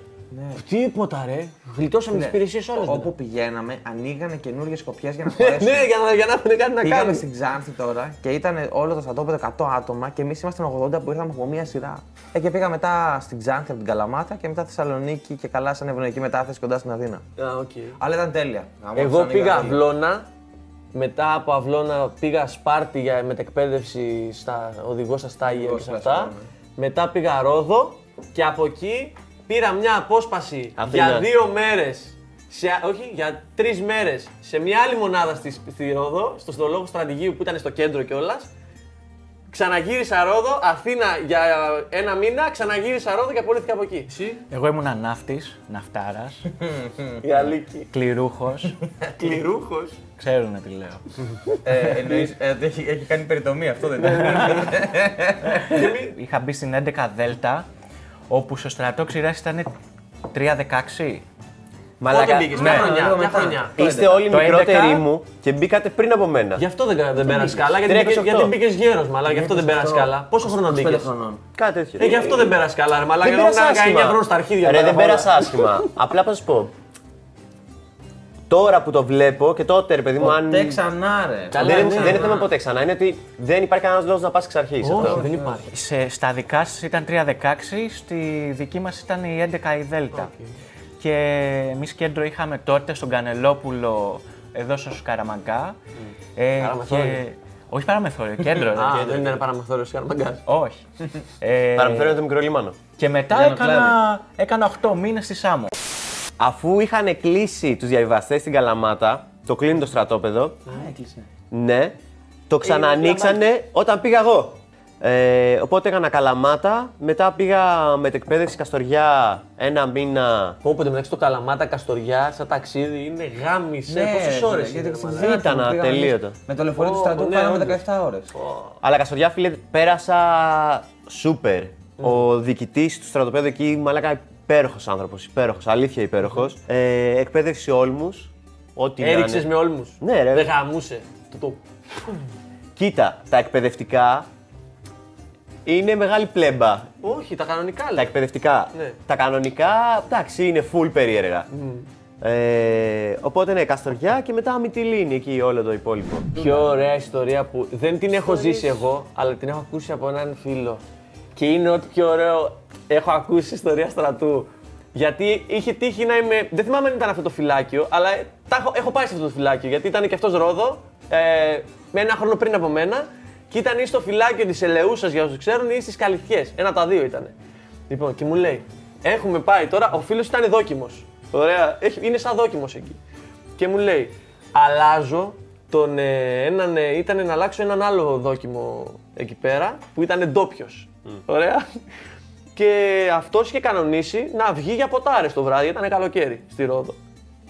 Τίποτα ρε. Γλιτώσαμε τις Ναι. υπηρεσίες όλες. Όπου πηγαίναμε, ανοίγανε καινούριες σκοπιές για να χωρέσουν. ναι, για να, για να έχουν κάτι να Πήγαμε κάνουν. στην Ξάνθη τώρα και ήταν όλο το στρατόπεδο 100 άτομα και εμείς ήμασταν 80 που ήρθαμε από μία σειρά. Ε, και πήγα μετά στην Ξάνθη από την Καλαμάτα και μετά Θεσσαλονίκη και καλά σαν ευνοϊκή μετάθεση κοντά στην Αθήνα. Α, οκ. Αλλά ήταν τέλεια. Εγώ Σαν πήγα ήταν- Αυλώνα, μετά από Αυλώνα πήγα Σπάρτη για μετεκπαίδευση στα οδηγός στα στάγια Οδηγός και σε στα αυτά. στάγια, ναι. Μετά πήγα Ρόδο και από εκεί πήρα μια απόσπαση Αθήνα. για δύο μέρες, σε, όχι, για τρεις μέρες σε μια άλλη μονάδα στη, στη Ρόδο, στο στολόγο στρατηγίου που ήταν στο κέντρο κιόλας. Ξαναγύρισα Ρόδο, Αθήνα για ένα μήνα, ξαναγύρισα Ρόδο και απολύθηκα από εκεί. Εσύ, Εγώ ήμουν ναύτη, ναυτάρας, η Αλίκη. κληρούχος. Κληρούχος. Ξέρουν τι λέω. Ε, εννοείς, ε, ότι έχει, έχει κάνει περιτομή αυτό δεν είναι; Είχα μπει στην 11 Δέλτα, όπου στο στρατό ξηράς ήταν 3-16. Πότε μπήκες, ναι, ποια χρονιά, λίγο ποια μετά. χρονιά. Είστε όλοι Το 11. μικρότεροι μου και μπήκατε πριν από μένα. Γι' αυτό δεν, δεν πέρασε καλά, γιατί 3-28. μπήκες, γιατί μπήκες γέρος, μαλάκα, γι' αυτό δεν πέρασε καλά. Πόσο χρόνο 25 μπήκες; χρονών. Κάτι τέτοιο. Ε, γι' αυτό δεν πέρασε καλά, ρε μαλάκα, Δεν εγώ πέρασα ήμουν 19 άσχημα. χρόνια στα αρχίδια. Ρε, τώρα, δεν όλα. πέρασα άσχημα. Απλά θα σου πω. Τώρα που το βλέπω και τότε ρε παιδί μου, αν. Ποτέ ξανά ρε. Καλά, δεν, ναι, δεν ναι. είναι θέμα ποτέ ξανά. Είναι ότι δεν υπάρχει κανένας λόγος να πας εξ αρχής. Όχι, δεν υπάρχει. Σε, στα δικά σας ήταν 3-16, στη δική μας ήταν η 11 η Δέλτα. Και εμείς κέντρο είχαμε τότε στον Κανελόπουλο εδώ στο Σκαραμαγκά. Ε, Παραμεθόριο. και... Όχι παραμεθόριο, κέντρο. ρε. Α, δεν είναι παραμεθόριο Καρμαγκά. Όχι. ε, Παραμεθόριο είναι το μικρό λιμάνο. και μετά Για να έκανα, έκανα 8 μήνες στη Σάμο. Αφού είχαν κλείσει τους διαβιβαστές στην Καλαμάτα, το κλείνει το στρατόπεδο. Ναι, το ξανανοίξανε όταν πήγα εγώ. Ε, οπότε έκανα Καλαμάτα, μετά πήγα μετεκπαίδευση Καστοριά ένα μήνα. Πω, πω, μεταξύ το Καλαμάτα, Καστοριά, σαν ταξίδι είναι γάμισε. Πόσες ώρες γιατί είναι. στην ρε, Ξάνθη Ήταν που πήγαμε ατελείωτο. εμείς Με το λεωφορείο του Ω, στρατού ναι, κάναμε όντως. 17 ώρε. Αλλά Καστοριά, φίλε, πέρασα σούπερ. Ο διοικητής του στρατοπέδου εκεί, μαλάκα υπέροχος άνθρωπος. Υπέροχος, αλήθεια υπέροχος. Ε, εκπαίδευση όλμους. Ό,τι να Έριξες είναι. με όλμους; Ναι, ρε. Δεν γαμούσε. Το, το... Κοίτα, τα εκπαιδευτικά είναι μεγάλη πλέμπα. Όχι, τα κανονικά Τα λέει. εκπαιδευτικά. Ναι. Τα κανονικά, εντάξει, είναι full περίεργα. Ε, οπότε ναι, Καστοριά και μετά Μυτιλίνη εκεί όλο το υπόλοιπο. Πιο ωραία ιστορία που δεν την έχω ζήσει εγώ, αλλά την έχω ακούσει από έναν φίλο. Και είναι ό,τι πιο ωραίο έχω ακούσει ιστορία στρατού. Γιατί είχε τύχει να είμαι. Δεν θυμάμαι αν ήταν αυτό το φυλάκιο, αλλά τα έχω, έχω πάει σε αυτό το φυλάκιο. Γιατί ήταν και αυτός Ρόδο, ε, με ένα χρόνο πριν από μένα, και ήταν ή στο φυλάκιο της Ελεούσα για όσους ξέρουν, ή στις Καλυθιέ. Ένα από τα δύο ήταν. Λοιπόν, και μου λέει: Έχουμε πάει τώρα, ο φίλος ήταν δόκιμος. Ωραία, έχει, είναι σαν δόκιμος εκεί. Και μου λέει: Αλλάζω τον, ε, έναν, ε, ήταν να αλλάξω έναν άλλο δόκιμο εκεί πέρα που ήταν ντόπιος. Ωραία. Και αυτό είχε κανονίσει να βγει για ποτάρες το βράδυ, ήταν καλοκαίρι στη Ρόδο.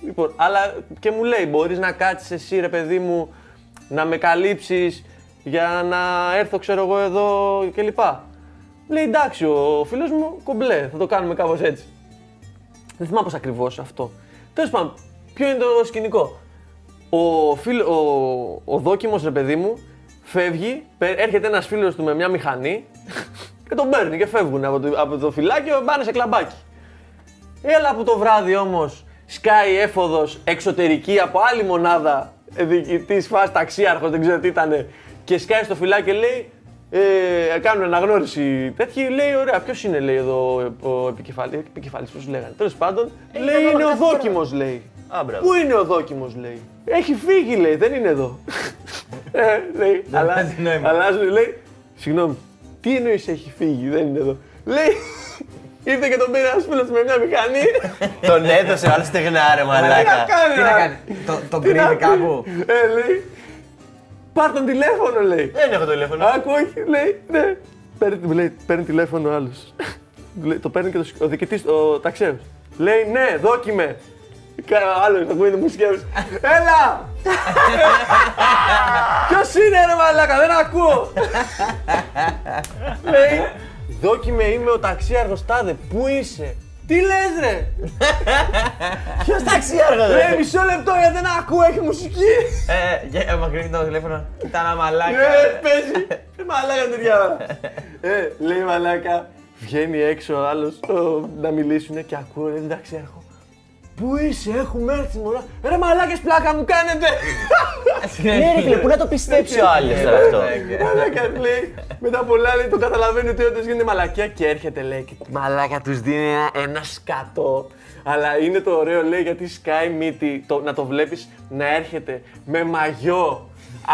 Λοιπόν, αλλά και μου λέει: Μπορείς να κάτσεις εσύ, ρε παιδί μου, να με καλύψεις για να έρθω, ξέρω εγώ, εδώ κλπ. Λέει: Εντάξει, ο φίλος μου κομπλέ, θα το κάνουμε κάπως έτσι. Δεν θυμάμαι πώς ακριβώς αυτό. Τέλος πάντων, ποιο είναι το σκηνικό. Ο, φίλ, ο, ο δόκιμος ρε παιδί μου φεύγει, πε- έρχεται ένας φίλος του με μια μηχανή και τον παίρνει και φεύγουν από το, από το φυλάκιο, πάνε σε κλαμπάκι. Έλα από το βράδυ όμως σκάει έφοδος εξωτερική από άλλη μονάδα διοικητής φας ταξίαρχος, δεν ξέρω τι ήταν και σκάει στο φυλάκι και λέει ε, κάνουν αναγνώριση τέτοιοι, λέει ωραία, ποιος είναι λέει εδώ ο επικεφαλής, επικεφαλής πώς λέγανε, τέλος πάντων, λέει είναι ο δόκιμος λέει. Α, μπράβο. Πού είναι ο δόκιμος, λέει. Έχει φύγει, λέει, δεν είναι εδώ. ε, λέει, αλλάζει, αλλάζουν, λέει, συγγνώμη, τι εννοείς έχει φύγει, δεν είναι εδώ. Λέει, ήρθε και τον πήρε ένας φίλος με μια μηχανή. Τον έδωσε, άλλο στεγνάρε, Τι να μαλάκα. κάνει, Τι να ρε. κάνει, το- τον Τι να κρύβει κάνει. κάπου; Ε, λέει, πάρ τον τηλέφωνο, λέει. Δεν έχω τηλέφωνο. Άκου, όχι, λέει, ναι. Παίρνει, μου λέει, παίρνει τηλέφωνο ο άλλος. Του λέει, το παίρνει και το, σηκ- ο διοικητής, ο ταξέος. Λέει, ναι, δόκιμε. Κάνει ο άλλος, ακούει τη μουσική. άλλος, Έλα! Ποιος είναι ρε μαλάκα, δεν ακούω. λέει, δόκιμε είμαι ο ταξίαρχος τάδε, πού είσαι; Τι λες ρε; Ποιος ταξιάργο, λέει, μισό λεπτό γιατί δεν ακούω, έχει μουσική. Ε, και άμα κρύβει το τηλέφωνο, κοίτα ένα μαλάκι. Ε, παίζει. Ε, Μαλάκα τέτοια ώρα. Ε, λέει μαλάκα. Βγαίνει έξω ο άλλος να μιλήσουν και ακούω, λέει εντάξει, έρχω. Πού είσαι, έχουμε έρθει μωρά. Ρε μαλάκες πλάκα μου κάνετε. Ναι, ρε φίλε, πού να το πιστέψεις; Ο άλλο τώρα αυτό. Μαλάκα λέει. Μετά πολλά λέει το καταλαβαίνει ότι όντως γίνεται μαλακία και έρχεται λέει. Και μαλάκα τους δίνει ένα, ένα σκατό. Αλλά είναι το ωραίο λέει γιατί σκάει μύτη το, να το βλέπεις να έρχεται με μαγιό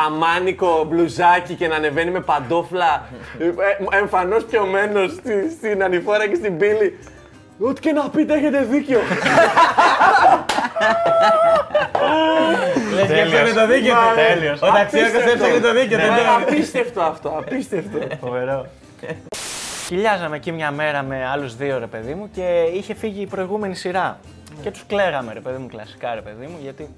αμάνικο μπλουζάκι και να ανεβαίνει με παντόφλα ε, εμφανώς πιωμένος στη, στην ανηφόρα και στην πύλη. Ό,τι και να πείτε έχετε δίκιο. Λες και έφτιαχνε το δίκαιο; του. Τέλειος. Ο ταξίαρχος έφτιαχνε το δίκαιο. Ναι, δεν το- Απίστευτο αυτό, απίστευτο. Φοβερό. Χιλιάζαμε εκεί μια μέρα με άλλους δύο ρε παιδί μου και είχε φύγει η προηγούμενη σειρά. Και τους κλαίγαμε ρε παιδί μου, κλασικά ρε παιδί μου, γιατί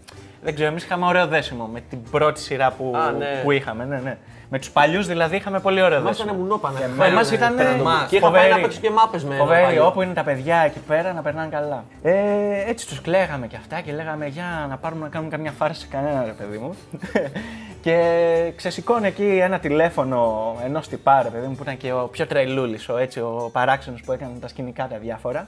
δεν ξέρω, εμείς είχαμε ωραίο δέσιμο με την πρώτη σειρά που, Α, ναι. που είχαμε. Ναι, ναι. Με τους παλιούς δηλαδή είχαμε πολύ ωραίο Μας δέσιμο. ήταν μουνόπανα. Με εμάς ήταν εμάς. Και είχα πάει να παίξω και μάπες με ένα Φοβερή, παλιό. όπου είναι τα παιδιά εκεί πέρα να περνάνε καλά. Ε, έτσι τους κλαίγαμε και αυτά και λέγαμε για να πάρουμε να κάνουμε καμιά φάρση σε κανένα ρε παιδί μου. και ξεσηκώνει εκεί ένα τηλέφωνο ενός τυπά ρε παιδί μου που ήταν και ο πιο τρελούλης, ο, έτσι, ο παράξενος που έκανε τα σκηνικά τα διάφορα.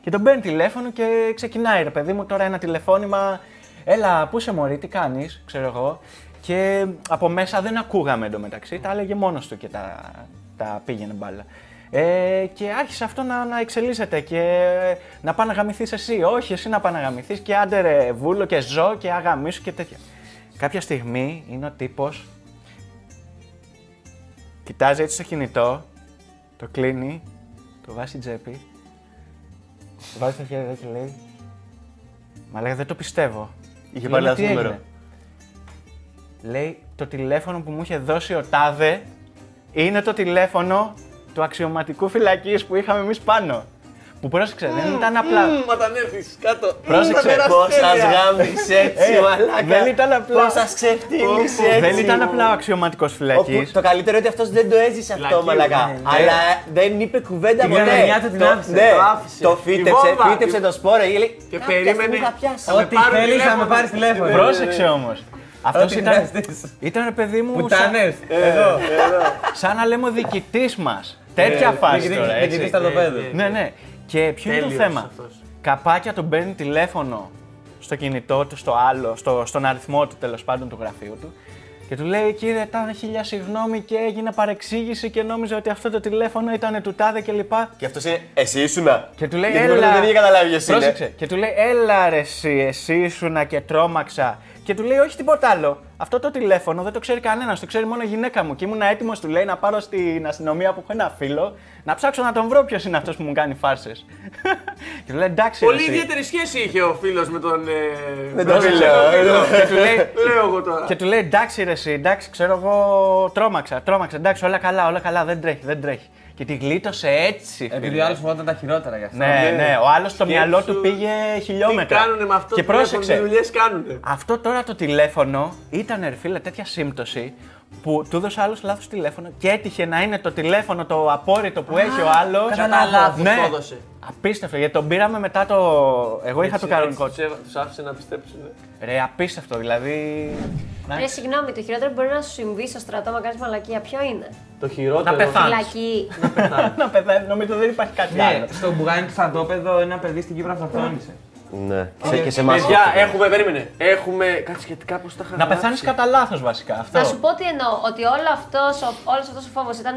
Και τον παίρνει τηλέφωνο και ξεκινάει ρε παιδί μου τώρα ένα τηλεφώνημα Έλα, πού είσαι Μωρή, τι κάνεις, ξέρω εγώ. Και από μέσα δεν ακούγαμε εντωμεταξύ, τα έλεγε μόνος του και τα, τα πήγαινε μπάλα. Ε, και άρχισε αυτό να, να εξελίσσεται και να πάει να γαμηθείς εσύ. Όχι, εσύ να πάει να γαμηθείς και άντε ρε βούλο και ζω και αγαμίσου και τέτοια. Κάποια στιγμή είναι ο τύπος, κοιτάζει έτσι στο κινητό, το κλείνει, το βάζει στην τσέπη, το βάζει στο χέρι εδώ και λέει Μα λέει δεν το πιστεύω. Είχε Λέω, πάρει λάθος «Τι νούμερο. έγινε;» Λέει το τηλέφωνο που μου είχε δώσει ο Τάδε είναι το τηλέφωνο του αξιωματικού φυλακής που είχαμε εμείς πάνω. Που πρόσεξε, δεν ήταν απλά. Μα όταν έρθεις κάτω. Πρόσεξε, Πώς σας γάμισε έτσι, Ε, μαλάκα. δεν ήταν απλά- Πώς σας ξεφτύλισε έτσι. Δεν ήταν απλά ο αξιωματικός Όπου φυλακής. το καλύτερο είναι ότι αυτός δεν το έζησε αυτό, Φυλακή, μαλακά. ναι, ναι. Αλλά δεν είπε κουβέντα Την ποτέ. κληρονομιά του την Το- άφησε, ναι, το άφησε. Το Η φύτεψε, βόμβα. φύτεψε το σπόρο και λέει. Και «Κάποια περίμενε. στιγμή θα πιάσει». Θα με Ό,τι πάρουν θέλεις να τηλέφωνο. με πάρεις τηλέφωνο. Πρόσεξε όμως. Αυτός Ό,τι ήταν. χρειαστείς. Ήταν ρε παιδί μου. σαν, Πουτάνες. Εδώ. σαν να λέμε ο διοικητής μας. Τέτοια φάση τώρα. έτσι. Διοικητής στρατοπέδου. Ναι, ναι. Και ποιο είναι το Τέλειος θέμα; αυτός. Καπάκια τον παίρνει τηλέφωνο στο κινητό του, στο άλλο, στο, στον αριθμό του τέλος πάντων του γραφείου του. Και του λέει, κύριε, τάδε χίλια συγγνώμη και έγινε παρεξήγηση και νόμιζα ότι αυτό το τηλέφωνο ήταν του τάδε κλπ. Και αυτός είναι. Εσύ ήσουνα. Και του λέει, Γιατί έλα. δεν είχε καταλάβει ποιος είναι. Πρόσεξε. Και του λέει, έλα ρε εσύ, εσύ ήσουνα και τρόμαξα. Και του λέει, όχι τίποτα άλλο. Αυτό το τηλέφωνο δεν το ξέρει κανένας, το ξέρει μόνο η γυναίκα μου. Και ήμουν έτοιμος, του λέει, να πάρω στην αστυνομία που έχω ένα φίλο, να ψάξω να τον βρω ποιος είναι αυτός που μου κάνει φάρσες. και του λέει, εντάξει. ρε Πολύ εσύ». ιδιαίτερη σχέση είχε ο φίλος με τον. ε, Με τον πρόσεξε, φίλο. Και του λέει, Λέω εγώ τώρα. και του λέει, εντάξει ρε εσύ, εντάξει, ξέρω εγώ, τρόμαξα, τρόμαξα, εντάξει, όλα καλά, όλα καλά, δεν τρέχει, δεν τρέχει. Και τη γλίτωσε έτσι. Επειδή φίλε. ο άλλος φοβόταν τα χειρότερα για αυτό. Ναι, ναι, ο άλλος στο μυαλό του πήγε Τι χιλιόμετρα. κάνουνε με αυτό Και το τηλέφωνο, πρόσεξε, τι δουλειές κάνουνε. Αυτό τώρα το τηλέφωνο ήταν ρε φίλε τέτοια σύμπτωση που του έδωσε άλλος λάθος τηλέφωνο και έτυχε να είναι το τηλέφωνο το απόρριτο που έχει ο άλλος. κατά λάθος ναι. το έδωσε. Απίστευτο γιατί τον πήραμε μετά το. Εγώ είχα το κανονικό. Τους άφησε να πιστέψουν. Ρε, απίστευτο δηλαδή. Ρε, συγγνώμη, το χειρότερο που μπορεί να σου συμβεί στο στρατό μα κάνεις μαλακία, ποιο είναι; Το χειρότερο. Να πεθάνεις. Φυλακή. Να πεθάνεις, νομίζω δεν υπάρχει κάτι Ναι, άλλο. στο μπουγάνι του στρατόπεδο ένα παιδί στην Κύπρο αυτοκτόνησε. Ναι, σε- και σε εμάς. Παιδιά, έχουμε, περίμενε. Έχουμε κάτι σχετικά πώ τα είχα Να πεθάνεις γράψει. κατά λάθος βασικά. Αυτό. Να σου πω τι εννοώ, ότι όλο αυτός, ο, όλος αυτός ο φόβος ήταν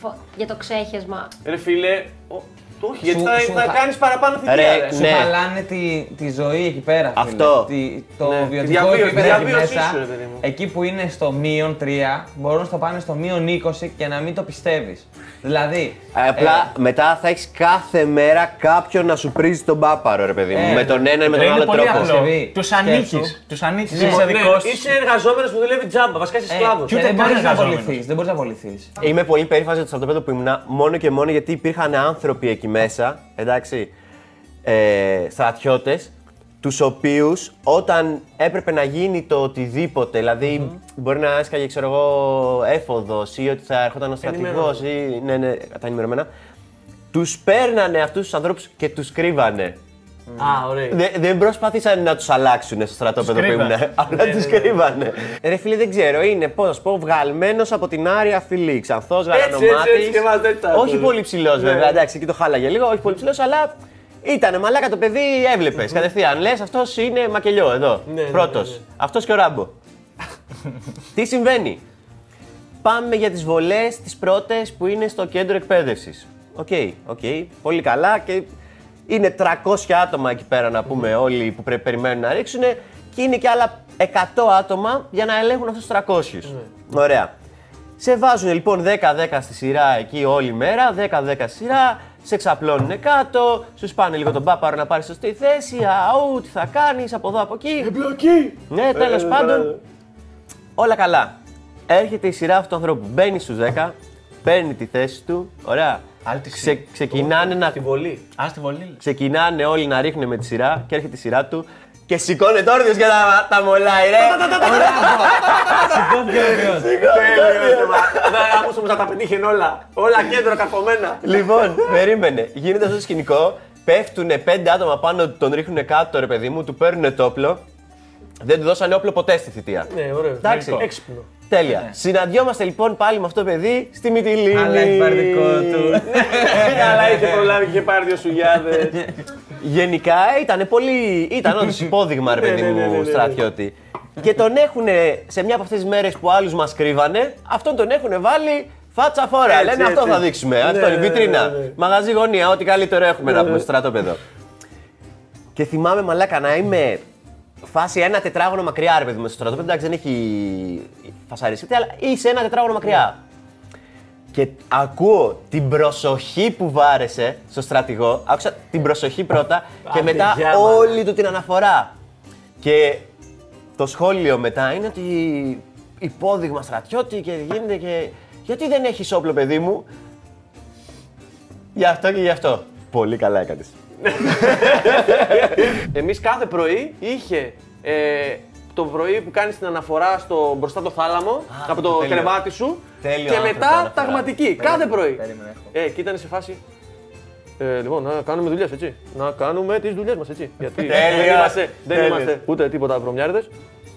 φο- για το ξέχεσμα. Ρε φίλε, ο- όχι, γιατί Σου- θα, σου θα θα- κάνεις παραπάνω θητεία. Ρε, ρε. Σου Ναι. χαλάνε τη, τη ζωή εκεί πέρα. Φίλε. Αυτό. Τη, το Ναι, τη βιωτικό διαβίωση- επίπεδο τη εκεί διαβίωσή μέσα. σου, ρε παιδί μου. εκεί που είναι στο μείον 3, μπορούν να στο πάνε στο μείον 20 και να μην το πιστεύεις. Δηλαδή. Απλά μετά θα έχεις κάθε μέρα κάποιον να σου πρίζει τον πάπαρο, ρε παιδί μου. Ε, με τον ένα ή με Ρε, τον είναι άλλο πολύ τρόπο. απλό. Παρασκευή. Τους Σκέψου. ανήκεις. Τους ανήκεις. Ναι. Είσαι Ναι, δικό σου. είσαι εργαζόμενος που δουλεύει τζάμπα. Βασικά είσαι ε, σκλάβος. και και ούτε δεν καν μπορείς να εργαζόμενος. απολυθείς. Δεν μπορείς να απολυθείς. Είμαι πολύ περήφανος για το στρατόπεδο που ήμουν μόνο και μόνο γιατί υπήρχαν άνθρωποι εκεί μέσα, εντάξει, ε, στρατιώτες, τους οποίους όταν έπρεπε να γίνει το οτιδήποτε, δηλαδή μπορεί να έσκαγε, ξέρω εγώ, έφοδος ή ότι θα έρχονταν ο στρατηγός ή. Ναι, ναι, τα ενημερωμένα. Τους παίρνανε αυτούς τους ανθρώπους και τους κρύβανε. Α, ωραία. Δεν, δεν προσπάθησαν να τους αλλάξουν στο στρατόπεδο που κρύβανε. ήμουν. Απλά τους κρύβανε. Ρε φίλε, δεν ξέρω, είναι πώς να σου πω, βγαλμένος από την άρια φυλή. Ξανθό, έτσι, έτσι γαλανομάτι. και μας δεν τα Όχι άκουγε. πολύ ψηλός, Ναι. βέβαια. Εντάξει, εκεί το χάλαγε λίγο, όχι πολύ ψηλός, αλλά ήταν μαλάκα το παιδί, έβλεπες κατευθείαν. Λες, αυτός είναι μακελιό εδώ. Ναι, ναι, Πρώτος. ναι, ναι. Αυτός και ο Ράμπο. Τι συμβαίνει; Πάμε για τις βολές τις πρώτες που είναι στο κέντρο εκπαίδευσης. OK, OK, πολύ καλά και είναι 300 άτομα εκεί πέρα να πούμε όλοι που πρέπει περιμένουν να ρίξουν και είναι και άλλα 100 άτομα για να ελέγχουν αυτούς τους 300. Ωραία. Σε βάζουν λοιπόν 10-10 στη σειρά εκεί όλη μέρα, 10-10 στη σειρά, σε ξαπλώνουν κάτω, σου σπάνε λίγο τον πάπαρο να πάρεις σωστή θέση, αού, τι θα κάνεις, από εδώ από εκεί. Εμπλοκή! Ναι, τέλος πάντων, όλα καλά. Έρχεται η σειρά αυτού του ανθρώπου. Μπαίνει στους 10, παίρνει τη θέση του. Ωραία. Άλλη τη Ξε, ξεκινάνε, να, Τη βολή. Α τη βολή. ξεκινάνε όλοι να ρίχνουν με τη σειρά και έρχεται η σειρά του και σηκώνεται όρθιος για τα, τα μολάει, ρε. Άκουσα όμω να τα πετύχαινε όλα. Όλα κέντρο καρφωμένα. λοιπόν, περίμενε. Γίνεται αυτό το σκηνικό. Πέφτουν πέντε άτομα πάνω του, τον ρίχνουν κάτω, ρε παιδί μου, του παίρνουν το όπλο. Δεν του δώσανε όπλο ποτέ στη θητεία. Ναι, ωραίο. Εντάξει. Έξυπνο. Τέλεια. Συναντιόμαστε λοιπόν πάλι με αυτό το παιδί στη Μυτιλίνη. Αλλά έχει πάρει δικό του. Καλά, είχε προλάβει και είχε πάρει δύο σουγιάδες. Γενικά ήταν πολύ. ήταν όντως υπόδειγμα, ρε παιδί Ναι, ναι, ναι, ναι, μου, ναι. στρατιώτη. Και τον έχουν σε μια από αυτές τις μέρες που άλλους μας κρύβανε, αυτόν τον έχουν βάλει φάτσα φόρα. Έτσι, Λένε αυτό έτσι. θα δείξουμε. Ναι, Αυτό είναι ναι, βιτρίνα. ναι, ναι. Μαγαζί γωνία, ό,τι καλύτερο έχουμε να πούμε στο στρατόπεδο. Και θυμάμαι μαλάκα να είμαι φάση ένα τετράγωνο μακριά, ρε παιδί μου, στο στρατόπεδο. Εντάξει, δεν έχει φασαριστεί, αλλά είσαι ένα τετράγωνο μακριά. Και ακούω την προσοχή που βάρεσε στο στρατηγό. Άκουσα την προσοχή πρώτα και Άντε, μετά γεια, μάνα. όλη του την αναφορά. Και το σχόλιο μετά είναι ότι υπόδειγμα στρατιώτη και γίνεται και. Γιατί δεν έχεις όπλο, παιδί μου; Γι' αυτό και γι' αυτό. Πολύ καλά έκανες. Εμείς κάθε πρωί είχε ε, το πρωί που κάνεις την αναφορά στο μπροστά το θάλαμο από το τέλειο. κρεβάτι σου Τέλειο και άνθρωπο μετά αναφορά. ταγματική. Κάθε πρωί. περίμενε, έχω. Ε, και ήταν σε φάση. Ε, λοιπόν, να κάνουμε δουλειές, έτσι. Να κάνουμε τις δουλειές μας, έτσι. Γιατί δεν Τέλεια. είμαστε, δεν Τέλεια. είμαστε ούτε τίποτα βρωμιάριδες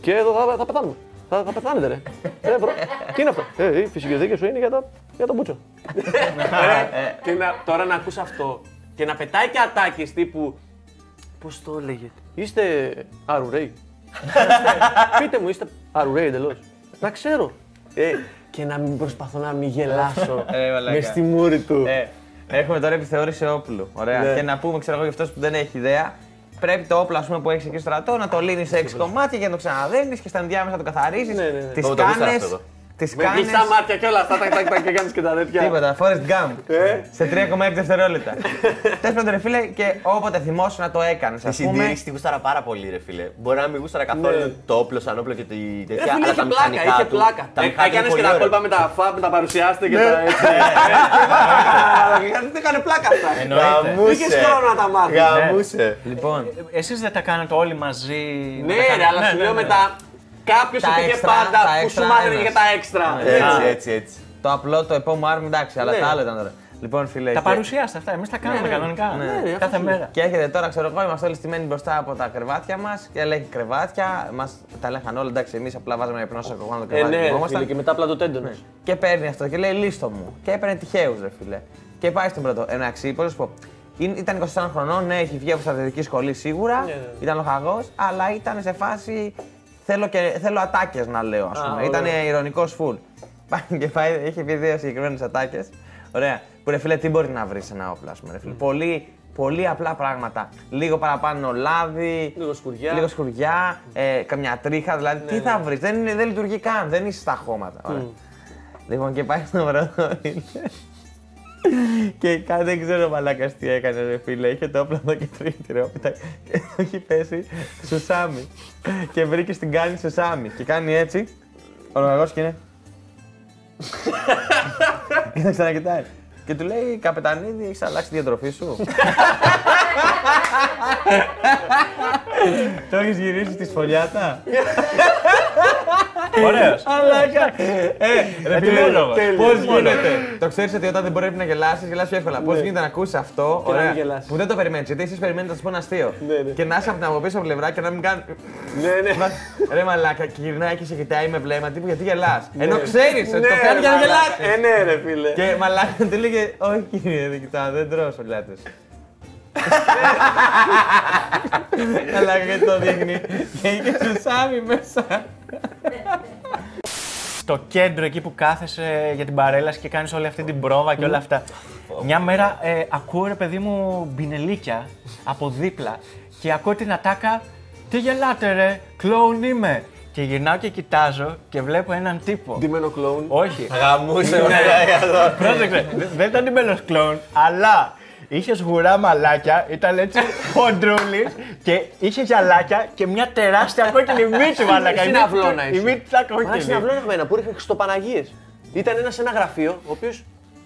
και εδώ θα, θα πεθάνουμε. Θα, θα πεθάνετε, ρε. ε, βρο... Τι είναι αυτό; Ε, η φυσική δίκαια σου είναι για, τα, για τον Μπούτσο. Ωραία. και να, τώρα να ακούς αυτό και να πετάει και ατάκες τύπου. Πώς το λέγεται. Είστε αρουραίοι. Πείτε μου, είστε αρουραίοι εντελώς. Να ξέρω. Ε, και να μην προσπαθώ να μην γελάσω Ε, μαλάκα. μες στη μούρη του. Ε, έχουμε τώρα επιθεώρηση όπλου. Ωραία. Ναι. Και να πούμε, ξέρω εγώ, για αυτός που δεν έχει ιδέα, πρέπει το όπλο ας πούμε, που έχεις εκεί στο στρατό να το λύνεις σε έξι κομμάτια και να το ξαναδένει και στα ενδιάμεσα να το καθαρίζεις. Ναι, ναι, ναι. Τις Εγώ το γούσταρα κάνε. Αυτό εδώ. Τις Με κάνε. κλειστά μάτια και όλα αυτά, τα τα- τα- και κάνεις και τα τέτοια. Τίποτα, Forrest Gump. Ε; σε 3,6 δευτερόλεπτα. Τέλος πάντων, ρε φίλε, και όποτε θυμόσου να το έκανες. Τη Α πούμε. συντήρηση τη γούσταρα πάρα πολύ, ρε φίλε. Μπορεί να μην γούσταρα καθόλου Ναι. το όπλο σαν όπλο και τη Ε, τέτοια, φίλε, αλλά είχε τα πλάκα, μηχανικά είχε του. πλάκα. Τα Ε, μηχανικά Έκανες του και πολύ τα ωραία. κόλπα με τα φαπ, τα παρουσιάστε και τα έτσι. Δεν έκανε πλάκα αυτά. Εννοείται. Γαμούσε. Είχες χρόνο να τα μάθεις. Γαμούσε. Λοιπόν, Εσείς δεν τα κάνετε όλοι μαζί. Ναι, να τα κάνετε- ρε, αλλά σου λέω μετά. Κάποιος Τα πήγε έξτρα, πάντα τα που σου έξτρα μάθαινε ένας. για τα έξτρα. Έτσι, Ναι. έτσι, έτσι. το απλό, το επόμενο άρμη, εντάξει, αλλά Ναι. τα άλλα ήταν τώρα. Λοιπόν, φίλε. Τα και- παρουσιάστε αυτά. Εμείς τα κάνουμε ναι. κανονικά. Ναι, ναι, αυτό Κάθε σου λέω. μέρα. Και έρχεται τώρα, ξέρω εγώ, είμαστε όλοι στημένοι μπροστά από τα κρεβάτια μας και έλεγε κρεβάτια. Μας τα λέγαν όλα, εντάξει, εμείς απλά βάζαμε υπνό στο κομμάτι το Ε, κρεβάτι. ναι, ρε, κοιμόμασταν. φίλε, και μετά απλά το τέντονος. Και παίρνει αυτό και λέει λίστο μου. Και έπαιρνε τυχαίους, ρε φίλε. Και πάει στον πρώτο. Εντάξει, πώ να σου πω. είναι- Ήταν 24 χρονών, ναι, έχει βγει από στρατιωτική σχολή σίγουρα. Ναι, ναι. Ήταν λοχαγό, αλλά ήταν σε φάση. Θέλω, και, θέλω ατάκες να λέω, ας πούμε. ωραίο. Ήταν ηρωνικός φουλ. Πάει και πάει, έχει πει δύο συγκεκριμένες ατάκες. Ωραία. Που ρε φίλε, τι μπορεί να βρεις σε ένα όπλο, ας πούμε. Ρε φίλε. Πολύ, πολύ απλά πράγματα. Λίγο παραπάνω λάδι. Λίγο σκουριά. Λίγο σκουριά, ε, καμιά τρίχα. Δηλαδή, τι θα βρεις. Δεν, είναι- δεν λειτουργεί καν. Δεν είσαι στα χώματα. Ωραία. Λοιπόν, και πάει στον πρώτο. Και κάτι δεν ξέρω μαλάκα τι έκανε, ρε φίλε. Είχε το όπλο εδώ και τρίτη ρε όπλα και το έχει πέσει στο Σάμι. και βρήκε στην κάνη στο Σάμι. Και κάνει έτσι. Ο λογαγός και είναι. και θα ξανακοιτάει. Και του λέει, Καπετανίδη, έχεις αλλάξει τη διατροφή σου. το έχεις γυρίσει στη σφολιάτα; Ωραίος. Αλάκα! Ε, ρε φίλε, Ετοιμόλογος. πώς γίνεται; Το ξέρεις ότι όταν δεν μπορεί να γελάσεις, γελάς πιο εύκολα. Πώς γίνεται να ακούσει αυτό, Και να μην ωραία, γελάσεις. που δεν το περιμένεις. Γιατί εσείς περιμένετε να σου πω ένα αστείο. Ναι, ναι. Και να είσαι από την από πίσω πλευρά και να μην κάνει. Ναι, ναι. Ρε μαλάκα, και γυρνάει και σε κοιτάει με βλέμμα τύπου γιατί γελάς; Ενώ ξέρεις ότι Ναι, το κάνει για να ρε, γελάσεις. μαλάκα. Ε, ναι, ρε, φίλε. Και μαλάκα του λέγε, Όχι κύριε, δεν κοιτάω, δεν τρώω σολιάτες. Μαλάκα γιατί το δείχνει. Και είχε σουσάμι μέσα. στο κέντρο εκεί που κάθεσαι για την παρέλαση και κάνεις όλη αυτή την πρόβα και όλα αυτά. Μια μέρα ε, ακούω ρε παιδί μου μπινελίκια από δίπλα και ακούω την ατάκα «Τι γελάτε ρε, κλόουν είμαι». Και γυρνάω και κοιτάζω και βλέπω έναν τύπο. Ντυμένο κλόουν; Όχι, Γαμούσε, Ναι. ωραία. πρόσεξε, δε- δεν ήταν τίμελος κλόουν, αλλά είχες σγουρά μαλάκια, ήταν έτσι χοντρούλης και είχες γυαλάκια και μια τεράστια κόκκινη μύτη μαλάκα. Η μύτη Συναυλώνα του- Η είσαι. μύτη ήταν Μα στην κόκκινη. αυλό ένα που ρίχνε Χριστοπαναγίες. Ήταν ένας σε ένα γραφείο ο οποίος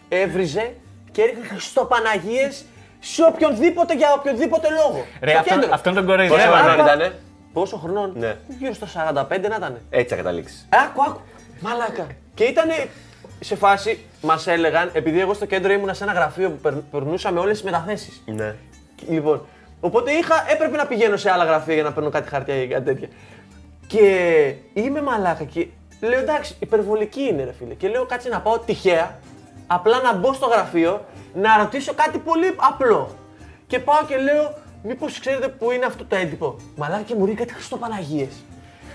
έβριζε και έριχνε Χριστοπαναγίες σε οποιονδήποτε για οποιοδήποτε λόγο. Ρε, Στο αυτόν, κέντρο. αυτόν τον κοροϊδεύω. Πόσο Ωραία, χρονών άκου. ήτανε; Πόσο χρονών, Ναι. γύρω στα 45 να ήταν. Έτσι θα καταλήξεις. Άκου, άκου. Μαλάκα. Και ήταν σε φάση, μας έλεγαν, επειδή εγώ στο κέντρο ήμουνα σε ένα γραφείο που περ- περνούσαμε όλες τις μεταθέσεις. Ναι. Λοιπόν, οπότε είχα, έπρεπε να πηγαίνω σε άλλα γραφεία για να παίρνω κάτι χαρτιά ή κάτι τέτοια. Και είμαι μαλάκα και λέω εντάξει, υπερβολική είναι ρε φίλε. Και λέω κάτσε να πάω τυχαία, απλά να μπω στο γραφείο, να ρωτήσω κάτι πολύ απλό. Και πάω και λέω, Μήπως ξέρετε που είναι αυτό το έντυπο; Μαλάκα και μου ρίχνει κάτι Χριστοπαναγίε.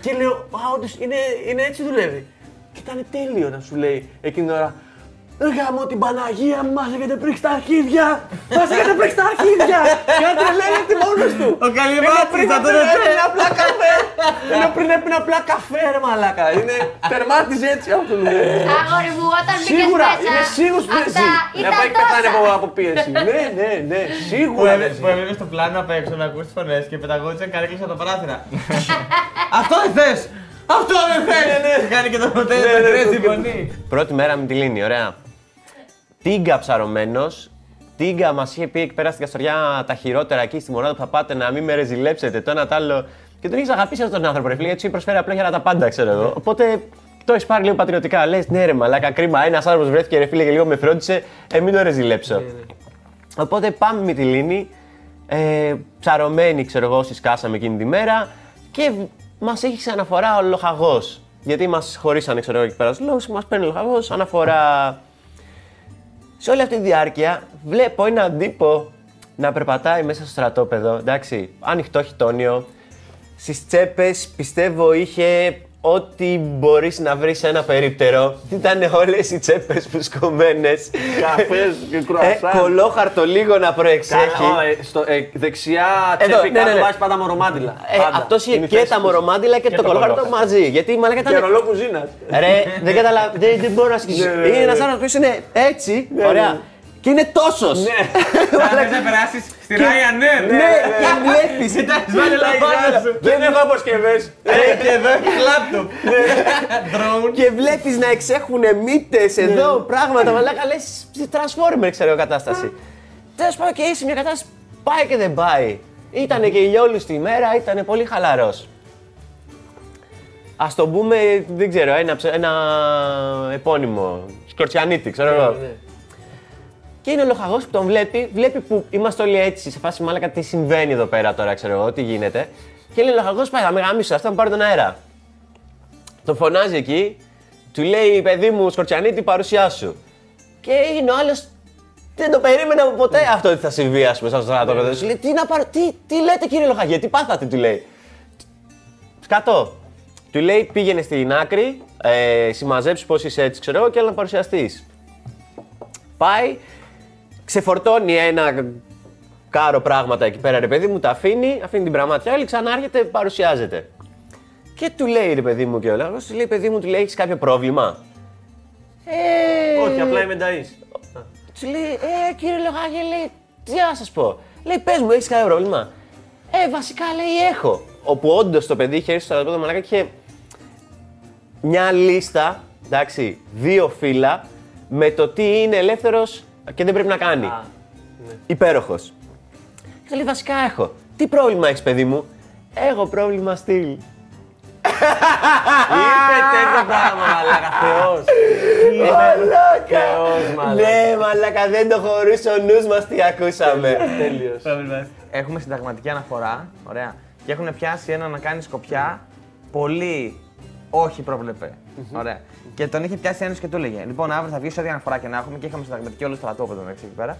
Και λέω, Α, όντως είναι, είναι έτσι δουλεύει. Και ήταν τέλειο να σου λέει εκείνη την ώρα. Ρε γάμο την Παναγία μου, μας έχετε πρίξει τα αρχίδια! Μας έχετε πρίξει τα αρχίδια! Και αν τρελαίνεται μόνος του! Ο Καλυμάτης, πριν θα τον έπαιρνε έπαιρνε. απλά καφέ! Ενώ πριν έπαιρνε απλά καφέ ρε μαλάκα! Είναι τερμάτιζε έτσι αυτό το λέει. Αγόρι μου, όταν μπήκες Σίγουρα, μέσα, είμαι σίγουρος που δεν αυτά ζει. ήταν Να πάει πεθάνει τόσα. από, από πίεση. ναι, ναι, ναι, Που σίγουρα δεν έβγαινε- ζει. Που έβγαινε στο πλάνο απ' έξω να ακούσεις τις φωνές και πεταγόντουσαν καρέκλε από τα παράθυρα. Αυτό δεν θες! Αυτό δεν θε! Κάνει και το ποτέ, Ναι, δεν ναι, κρέσει το- η φωνή. Πρώτη μέρα με τη Λίνη, ωραία. Τίγκα ψαρωμένος. Τίγκα μας είχε πει εκεί πέρα στην Καστοριά τα χειρότερα εκεί στη μονάδα που θα πάτε να μην με ρεζιλέψετε το ένα το άλλο. Και τον έχεις αγαπήσει αυτόν τον άνθρωπο, ρε φίλε, γιατί σου έχει προσφέρει απλά για τα πάντα, ξέρω εγώ. Οπότε το έχεις πάρει λίγο πατριωτικά. Λες, ναι, ρε, μαλάκα, κρίμα. Ένας άνθρωπος βρέθηκε, ρε φίλε, και λίγο με φρόντισε, ε, μην το ρεζιλέψω. Οπότε πάμε με τη Λίνη. Ε, ψαρωμένοι, ξέρω εγώ, όσοι σκάσαμε εκείνη τη μέρα και μας έχει ξαναφορά ο λοχαγός. Γιατί μας χωρίσανε, ξέρω εγώ, εκεί πέρα στους λόγου, μας παίρνει ο λοχαγός αναφορά. Σε όλη αυτή τη διάρκεια βλέπω έναν τύπο να περπατάει μέσα στο στρατόπεδο. Εντάξει, ανοιχτό χιτόνιο. Στις τσέπες πιστεύω είχε ό,τι μπορείς να βρεις σε ένα περίπτερο. Ήταν όλες οι τσέπες φουσκωμένε. Καφές και κρουασάν. Ε, κολόχαρτο λίγο να προεξέχει. Καλά, ε, στο, ε, δεξιά Εδώ, τσέπη ναι, κάτω ναι, ναι. βάζεις πάντα μορομάντιλα. Ε, Αυτός είχε Είναι η και θέση τα τους. μορομάντιλα και, το κολόχαρτο μαζί. Γιατί μαλάκα Και ήταν. ρολό κουζίνα. Ρε, δεν καταλαβαίνω. Δεν, δεν μπορώ να σκεφτώ. Ναι, ναι, ναι, Είναι ένας ναι. άνθρωπος που είναι έτσι. ναι, Ωραία. Ναι. Και είναι τόσος. Ναι. Θα να περάσεις στη Ryanair. Ναι, και βλέπει. Κοιτάξτε, βάλε λαμπάδα σου. Δεν έχω αποσκευές. Ε, Και εδώ έχεις λάπτοπ. Drone. Και βλέπεις να εξέχουν μύτες εδώ, πράγματα. Μαλάκα λες transformer, ξέρω εγώ κατάσταση. Τέλος πάντων και είσαι μια κατάσταση πάει και δεν πάει. Ήτανε και ηλιόλουστη ημέρα, ήταν πολύ χαλαρός. Α το πούμε, δεν ξέρω, ένα, ψε- ένα επώνυμο. Σκορτσιανίτη, ξέρω εγώ. Και είναι ο λοχαγό που τον βλέπει, βλέπει που είμαστε όλοι έτσι, σε φάση μάλακα τι συμβαίνει εδώ πέρα τώρα, ξέρω εγώ, τι γίνεται. Και λέει ο λοχαγό, πάει να με γαμίσω, αυτά μου πάρει τον αέρα. Τον φωνάζει εκεί, του λέει παιδί μου, Σκορτσιανίτη, παρουσιά σου. Και είναι ο άλλος. Δεν το περίμενα ποτέ αυτό ότι θα συμβεί, ας πούμε, σαν στρατόπεδο. Σου λέει, τι, να πάρω, τι, τι λέτε κύριε Λοχαγέ, τι πάθατε, του λέει. Σκατό. Του λέει, πήγαινε στην άκρη, ε, συμμαζέψει πώς είσαι έτσι, ξέρω εγώ, και έλα να παρουσιαστείς. Πάει, ξεφορτώνει ένα κάρο πράγματα εκεί πέρα, ρε παιδί μου, τα αφήνει, αφήνει την πραγματιά όλη, ξανάρχεται, παρουσιάζεται. Και του λέει, ρε παιδί μου, και ο λόγος, του λέει, παιδί μου, του λέει, έχεις κάποιο πρόβλημα; Ε, Όχι, απλά είμαι νταΐς. Του λέει, Ε, κύριε Λογάγε, λέει, τι να σας πω; Λέει, πες μου, έχεις κάποιο πρόβλημα; Ε, βασικά λέει, έχω. Όπου όντως το παιδί είχε έρθει στο στρατόπεδο μαλάκα και είχε μια λίστα, εντάξει, δύο φύλλα με το τι είναι ελεύθερος και δεν πρέπει να κάνει. Α, Υπέροχος. Και του λέει, βασικά έχω. Τι πρόβλημα έχεις, παιδί μου; Έχω πρόβλημα στυλ. Είπε τέτοιο πράγμα, μαλάκα, θεός. Μαλάκα! Θεός, μαλάκα. Ναι, μαλάκα, δεν το χωρούσε ο νους μας τι ακούσαμε. Τέλειος. Έχουμε συνταγματική αναφορά, ωραία. Και έχουν πιάσει ένα να κάνει σκοπιά πολύ όχι προβλεπέ. Ωραία. Και τον είχε πιάσει ένας και του έλεγε: Λοιπόν, αύριο θα βγεις ό,τι αναφορά και να έχουμε και είχαμε συνταγματική όλο στρατόπεδο μεταξύ εκεί πέρα.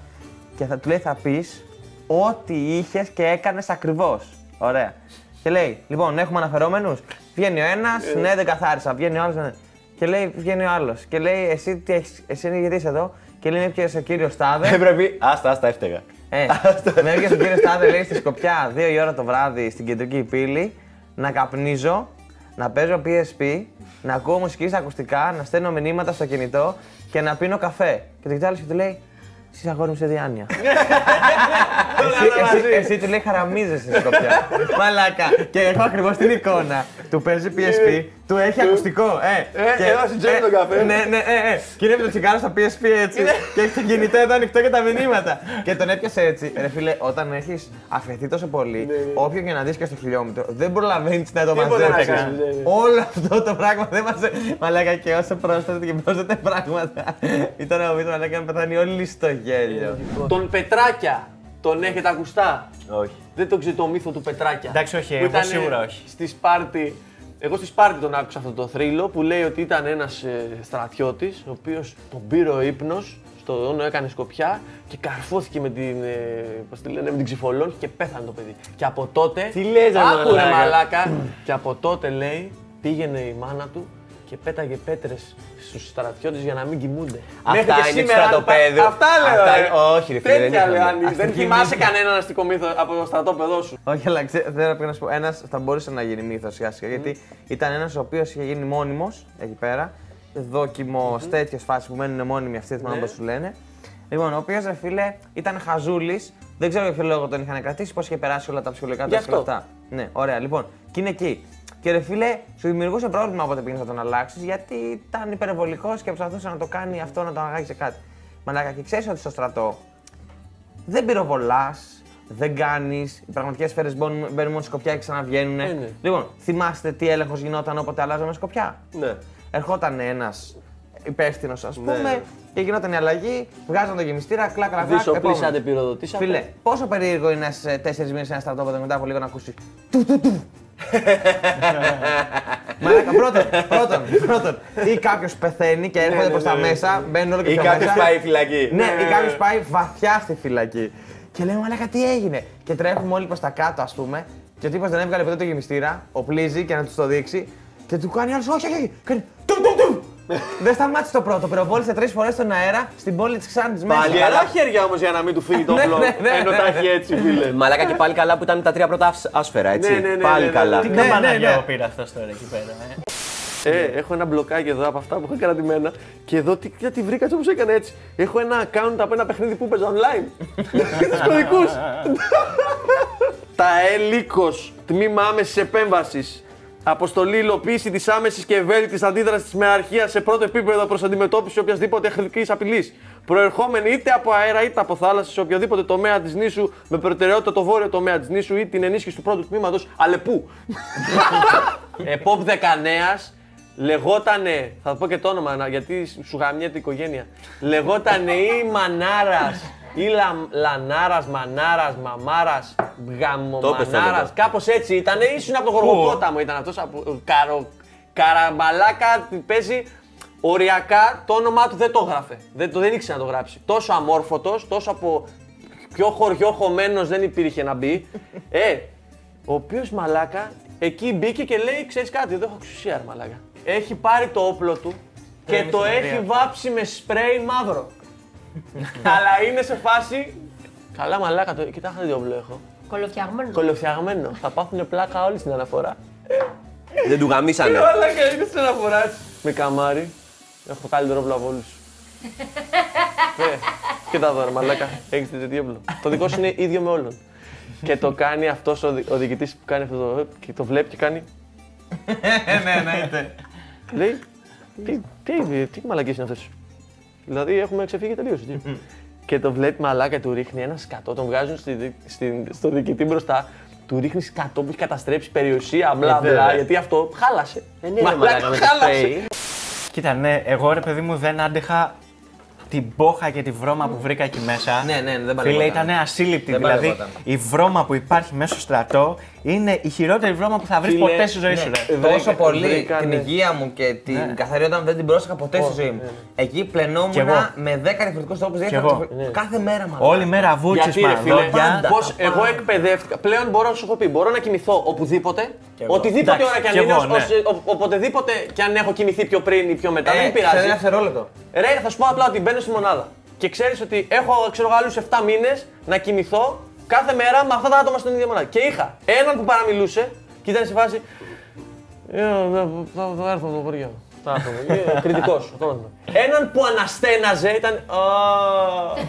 Και θα του λέει: Θα πεις ό,τι είχες και έκανες ακριβώς. Ωραία. Και λέει: Λοιπόν, έχουμε αναφερόμενους. Βγαίνει ο ένας, ναι, δεν καθάρισα. Βγαίνει ο άλλος, ναι. Και λέει: Βγαίνει ο άλλος. Και λέει: Εσύ τι έχεις, εσύ είναι γιατί είσαι εδώ. Και λέει: Έπιασε ο κύριος Στάδε. Έπρεπε. Άστα, άστα, έφταιγα. Ε, με έβγαινε ο κύριος Στάδε, λέει στη Σκοπιά, 2 η ώρα το βράδυ στην κεντρική πύλη, να καπνίζω, να παίζω PSP, να ακούω μουσική στα ακουστικά, να στέλνω μηνύματα στο κινητό και να πίνω καφέ. Και το κοιτάει και του λέει, Εσύ αγόρι μου σε διάνοια. εσύ, εσύ, εσύ του λέει χαραμίζεσαι στη Σκοπιά. Μαλάκα. Και έχω ακριβώς την εικόνα. Του παίζει PSP, του έχει ακουστικό. Ε, Ε, εδώ στην τσέπη τον καφέ. Ναι, ναι, ε, ε. Και είναι με το τσιγάρο στα PSP έτσι. και έχει το κινητό εδώ ανοιχτό και τα μηνύματα. και τον έπιασε έτσι. Ρε φίλε, όταν έχεις αφαιθεί τόσο πολύ, όποιο και να δεις και στο χιλιόμετρο, δεν προλαβαίνεις να το Τίποτα να μαζέψεις. κάνεις, ναι, ναι. Όλο αυτό το πράγμα δεν μα. Μαλάκα και όσο πρόσθετε και πρόσθετε πράγματα. Ήταν ο Μήτρο Μαλάκα να πεθάνει όλοι στο γέλιο. Τον Πετράκια, τον έχετε ακουστά; Όχι. Δεν το ξέρετε το μύθο του Πετράκια. Εντάξει, όχι, Που εγώ ήταν σίγουρα όχι. Στη Σπάρτη. Εγώ στη Σπάρτη τον άκουσα αυτό το θρύλο που λέει ότι ήταν ένας ε, στρατιώτης, ο οποίος τον πήρε ο ύπνος στο Όνο έκανε σκοπιά και καρφώθηκε με την, ε, πώς τη λένε, με την ξυφολόγχη και πέθανε το παιδί. Και από τότε. Τι λες, ρε Άκου, ρε, μαλάκα. μαλάκα. και από τότε λέει πήγαινε η μάνα του και πέταγε πέτρες στους στρατιώτες για να μην κοιμούνται. Μέχρι Αυτά και είναι του σήμερα, αν στρατοπέδου. πα- Αυτά λέω. Αυτά ρε. είναι- όχι, ρε φίλε, δεν Τέτοια είχαμε. λέω, Άννη. Δεν Αστική θυμάσαι μύθο. κανέναν αστικό μύθο από το στρατόπεδό σου. Όχι, αλλά ξέ, θέλω να πει να σου πω, ένα θα μπορούσε να γίνει μύθος σιγά σιγά. Γιατί ήταν ένας ο οποίος είχε γίνει μόνιμος εκεί πέρα. Δόκιμος, τέτοιες φάσεις που μένουν μόνιμοι αυτοί, θυμάμαι Ναι. πώς τους λένε. Λοιπόν, ο οποίος ρε φίλε ήταν χαζούλης. Δεν ξέρω για ποιο λόγο τον είχαν κρατήσει, πώς είχε περάσει όλα τα ψυχολογικά του Γι' και όλα αυτό. αυτά. Ναι, ωραία, λοιπόν. Και είναι εκεί. Και ρε φίλε, σου δημιουργούσε πρόβλημα όποτε πήγαινες να τον αλλάξεις, γιατί ήταν υπερβολικός και προσπαθούσε να το κάνει αυτό, να το αγάγει σε κάτι. Μαλάκα, και ξέρεις ότι στο στρατό δεν πυροβολάς, δεν κάνεις. Οι πραγματικές σφαίρες μπαίνουν, μπαίνουν μόνο σκοπιά και ξαναβγαίνουν. Ε, ναι. Λοιπόν, θυμάστε τι έλεγχος γινόταν όποτε αλλάζαμε σκοπιά. Ναι. Ερχόταν ένας υπεύθυνος, ας Ναι. πούμε, και γινόταν η αλλαγή, βγάζαν το γεμιστήρα, κλακ, κλακ, κλακ. Δισοπλήσατε, επόμενο. πυροδοτήσατε. Φίλε, πόσο περίεργο είναι σε τέσσερις μήνες ένα στρατόπεδο μετά από λίγο να ακούσει. Μαλάκα, πρώτον, πρώτον, πρώτον, ή κάποιος πεθαίνει και έρχονται ναι, προς τα ναι, ναι. μέσα, μπαίνουν όλο και Ή πιο κάποιος μέσα. πάει φυλακή. Ναι, ή κάποιος πάει βαθιά στη φυλακή. Και λέμε, Μαλάκα, τι έγινε; Και τρέχουμε όλοι προς τα κάτω, ας πούμε. Και ο τύπος δεν έβγαλε ποτέ το γεμιστήρα, οπλίζει και να τους το δείξει. Και του κάνει άλλος, όχι, όχι, όχι. Κάνει του, του, του. Δεν σταμάτησε το πρώτο. Πυροβόλησε τρεις φορές στον αέρα στην πόλη της Ξάντη μέσα. Πάλι, Γερά χέρια όμως για να μην του φύγει το Ναι, όπλο. ναι, ναι, Ενώ ναι, τα ναι. έχει έτσι, φίλε. Μαλάκα και πάλι καλά που ήταν τα τρία πρώτα άσ- άσφαιρα, έτσι. Ναι, ναι, ναι, πάλι ναι, ναι, καλά. Τι Ναι, ναι, καμπαναγιό ναι. πήρε αυτό τώρα εκεί πέρα. ε. Ε, έχω ένα μπλοκάκι εδώ από αυτά που είχα κρατημένα και εδώ τι, γιατί βρήκα έτσι όπως έκανε έτσι. Έχω ένα account από ένα παιχνίδι που παίζα online. Τους κωδικούς. Τα ελίκος, τμήμα άμεσης επέμβασης. Αποστολή υλοποίηση της άμεσης και ευέλικτης αντίδρασης με αρχεία σε πρώτο επίπεδο προς αντιμετώπιση οποιασδήποτε εχθρικής απειλής. Προερχόμενη είτε από αέρα είτε από θάλασσα σε οποιοδήποτε τομέα της νήσου με προτεραιότητα το βόρειο τομέα της νήσου ή την ενίσχυση του πρώτου τμήματος Αλεπού. Επόπ Δεκανέας λεγότανε, θα το πω και το όνομα να- γιατί σου γαμιέται η οικογένεια. Λεγότανε ή Μανάρας ή Λα, Λανάρας, Μανάρας, Μαμάρας, Το είπες, Γαμομανάρας. θέλω Κάπως έτσι ήταν, ήσουν από το Γοργοπόταμο ήταν αυτός από καρο, Καραμπαλάκα παίζει οριακά το όνομά του δεν το έγραφε. Δεν, το, δεν ήξερε να το γράψει. Τόσο αμόρφωτος, τόσο από πιο χωριό χωμένος δεν υπήρχε να μπει. Ε, ο οποίος μαλάκα εκεί μπήκε και λέει: Ξέρεις κάτι, εδώ έχω εξουσία, ρε μαλάκα. Έχει πάρει το όπλο του και το έχει βάψει με σπρέι μαύρο. Αλλά είναι σε φάση. Καλά, μαλάκα, το... κοιτάξτε τι όπλο έχω. Κολοφτιαγμένο. Κολοφτιαγμένο. Θα πάθουν πλάκα όλοι στην αναφορά. Δεν του γαμίσανε. Μαλάκα, είναι στην αναφορά. Με καμάρι. Έχω καλύτερο όπλο από όλους. Ναι, κοίτα εδώ, ρε μαλάκα. Έχεις τέτοιο όπλο. Το δικό σου είναι ίδιο με όλων. Και το κάνει αυτός ο, δι- ο διοικητής που κάνει αυτό το. και το βλέπει και κάνει. ναι, εννοείται. Λέει, τι, τι, τι μαλακίες είναι αυτές. Δηλαδή έχουμε ξεφύγει τελείως. έτσι. και το βλέπει μαλάκα, του ρίχνει ένα σκατό, τον βγάζουν στη, δι- στην, στο διοικητή μπροστά, του ρίχνει σκατό που έχει καταστρέψει περιουσία, μπλα μπλα, βέβαια. γιατί αυτό χάλασε. Ε, ναι, ρε μαλάκα, με το χάλασε. σπρέι. Κοίτα, ναι, εγώ ρε παιδί μου δεν άντεχα την μπόχα και τη βρώμα που βρήκα εκεί μέσα. Ναι, ναι, δεν Φίλε, παλεύονταν. ήταν ασύλληπτη. Δεν δηλαδή, παλεύονταν. η βρώμα που υπάρχει μέσα στο στρατό είναι η χειρότερη βρώμα που θα βρεις Φίλε, ποτέ στη ζωή σου. Ναι, Ρε. τόσο πολύ βρήκανε- την υγεία μου και την Ναι. καθαριότητα μου δεν την πρόσεχα ποτέ στη ζωή μου. Εκεί Κι πλενόμουν εγώ. με 10 διαφορετικούς τρόπους Κι εγώ. κάθε μέρα μάλλον. Όλη μέρα βούτσες, Γιατί ρε φίλε, μαδόντια. πάντα. πώς τα εγώ πάντα. εκπαιδεύτηκα. Πλέον μπορώ να σου έχω πει, μπορώ να κοιμηθώ οπουδήποτε, εγώ. οτιδήποτε Εντάξει, ώρα κι αν κι είναι, εγώ, ως- ναι. ως- ο- οποτεδήποτε κι αν έχω κοιμηθεί πιο πριν ή πιο μετά, δεν Ε, σε πειράζει. ένα δευτερόλεπτο. Ρε, θα σου πω απλά ότι μπαίνω στη μονάδα. Και ξέρεις ότι έχω ξέρω εγώ, άλλους 7 μήνες να κοιμηθώ κάθε μέρα με αυτά τα άτομα στην ίδια μονάδα. Και είχα έναν που παραμιλούσε και ήταν σε φάση. «Ε, θα- Θα θα έρθω από το χωριό. Θα έρθω. Κριτικός. Έναν που αναστέναζε ήταν. «Α,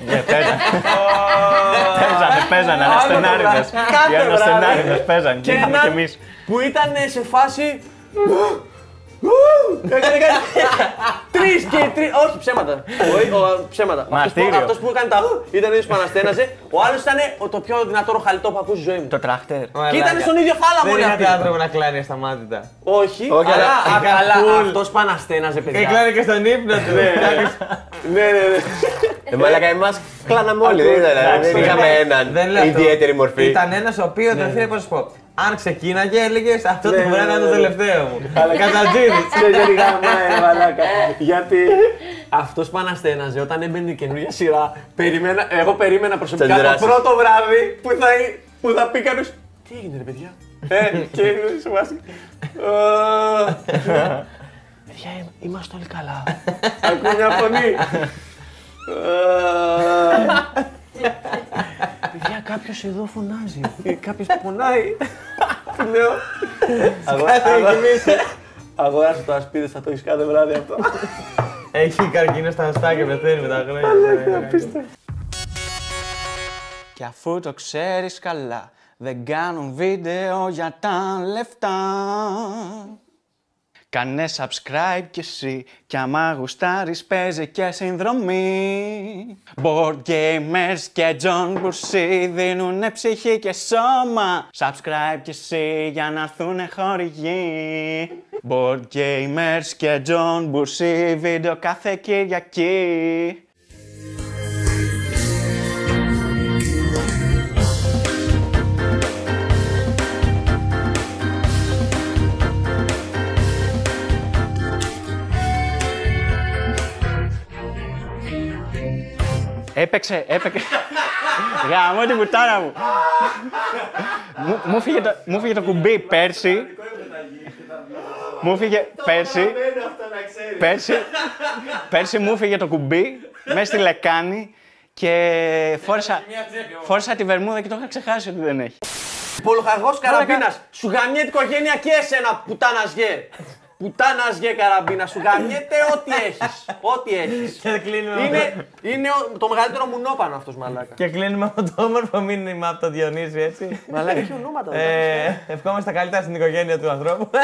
Ναι, παίζανε. Παίζανε, παίζανε, Άλλο αναστενάριδες. το βράδυ. Κάθε Οι αναστενάριδες βράδυ. παίζανε. Και Και είχαμε κι έναν εμείς. που ήταν σε φάση. Έκανε κάτι. Τρεις και τρει. Όχι, ψέματα. Όχι, ο- ψέματα. Αυτός που- Μαρτύριο. Αυτός που έκανε τα. ήταν ο ίδιος που αναστέναζε. Ο άλλος ήταν ο- το πιο δυνατό ροχαλιτό που ακούσει στη ζωή μου. Το τράχτερ. Και ήταν στον ίδιο θάλαμο, Δεν ρε είχατε αυτοί. άνθρωπο να κλάνει ασταμάτητα. Όχι, Όχι, αλλά, αλλά- α- αλλά cool. αυτός που αναστέναζε, παιδιά. Έκλανε και στον ύπνο του. Ναι, ναι, ναι. Ε, μαλάκα, εμάς κλάναμε όλοι. Δεν ήταν- Εντάξει, δεν είχαμε έναν Δεν λέω αυτό. ιδιαίτερη μορφή. Ήταν ένας ο οποίος, δεν φίλε, πώς να σου πω. Αν ξεκίναγε, έλεγες αυτό το Ναι, πρέπει να ναι, είναι το ναι. τελευταίο μου. Κατατζίδη. Δεν γιατί γαμάει, μαλάκα. Γιατί; Αυτός που αναστέναζε όταν έμπαινε η καινούργια σειρά, περιμένα, εγώ περίμενα προσωπικά το αντιδράσεις. πρώτο βράδυ που θα, που θα πει κάποιος. Τι έγινε, ρε παιδιά; ε, και είναι σε βάση. «Ε, Παιδιά, ε, είμαστε όλοι καλά. Ακούω μια φωνή. «Ε, Παιδιά, κάποιος εδώ φωνάζει. Κάποιος πονάει. Του λέω. Αγόρασε το ασπίδε, θα το έχει κάθε βράδυ αυτό. Έχει καρκίνο στα αστά και πεθαίνει με τα χρόνια. Και αφού το ξέρεις καλά, δεν κάνουν βίντεο για τα λεφτά. Κάνε subscribe κι εσύ κι άμα γουστάρεις παίζει και συνδρομή. Board gamers και John Bursi δίνουνε ψυχή και σώμα. Subscribe κι εσύ για να έρθουνε χορηγοί. Board gamers και John Bursi βίντεο κάθε Κυριακή Έπαιξε, έπαιξε. Γαμώ την κουτάρα μου. Μου- Μου φύγε το- Μου φύγε το κουμπί πέρσι. Μου φύγε πέρσι. Πέρσι. Πέρσι μου φύγε το κουμπί μέσα στη λεκάνη και φόρεσα, φόρεσα τη βερμούδα και το είχα ξεχάσει ότι δεν έχει. Πολοχαγό καραμπίνας. Σου γαμιέται η οικογένεια και εσένα, πουτάνας γε. Πουτάνας γε καραμπίνα. Σου γαμιέται ό,τι έχεις. Ό,τι έχεις. Και κλείνουμε, Είναι, είναι ο- το μεγαλύτερο μουνόπανο αυτός μαλάκα. και κλείνουμε από το όμορφο μήνυμα από τον Διονύση, έτσι. Μαλάκα έχει ονόματα. Ε, ευχόμαστε τα καλύτερα στην οικογένεια του ανθρώπου.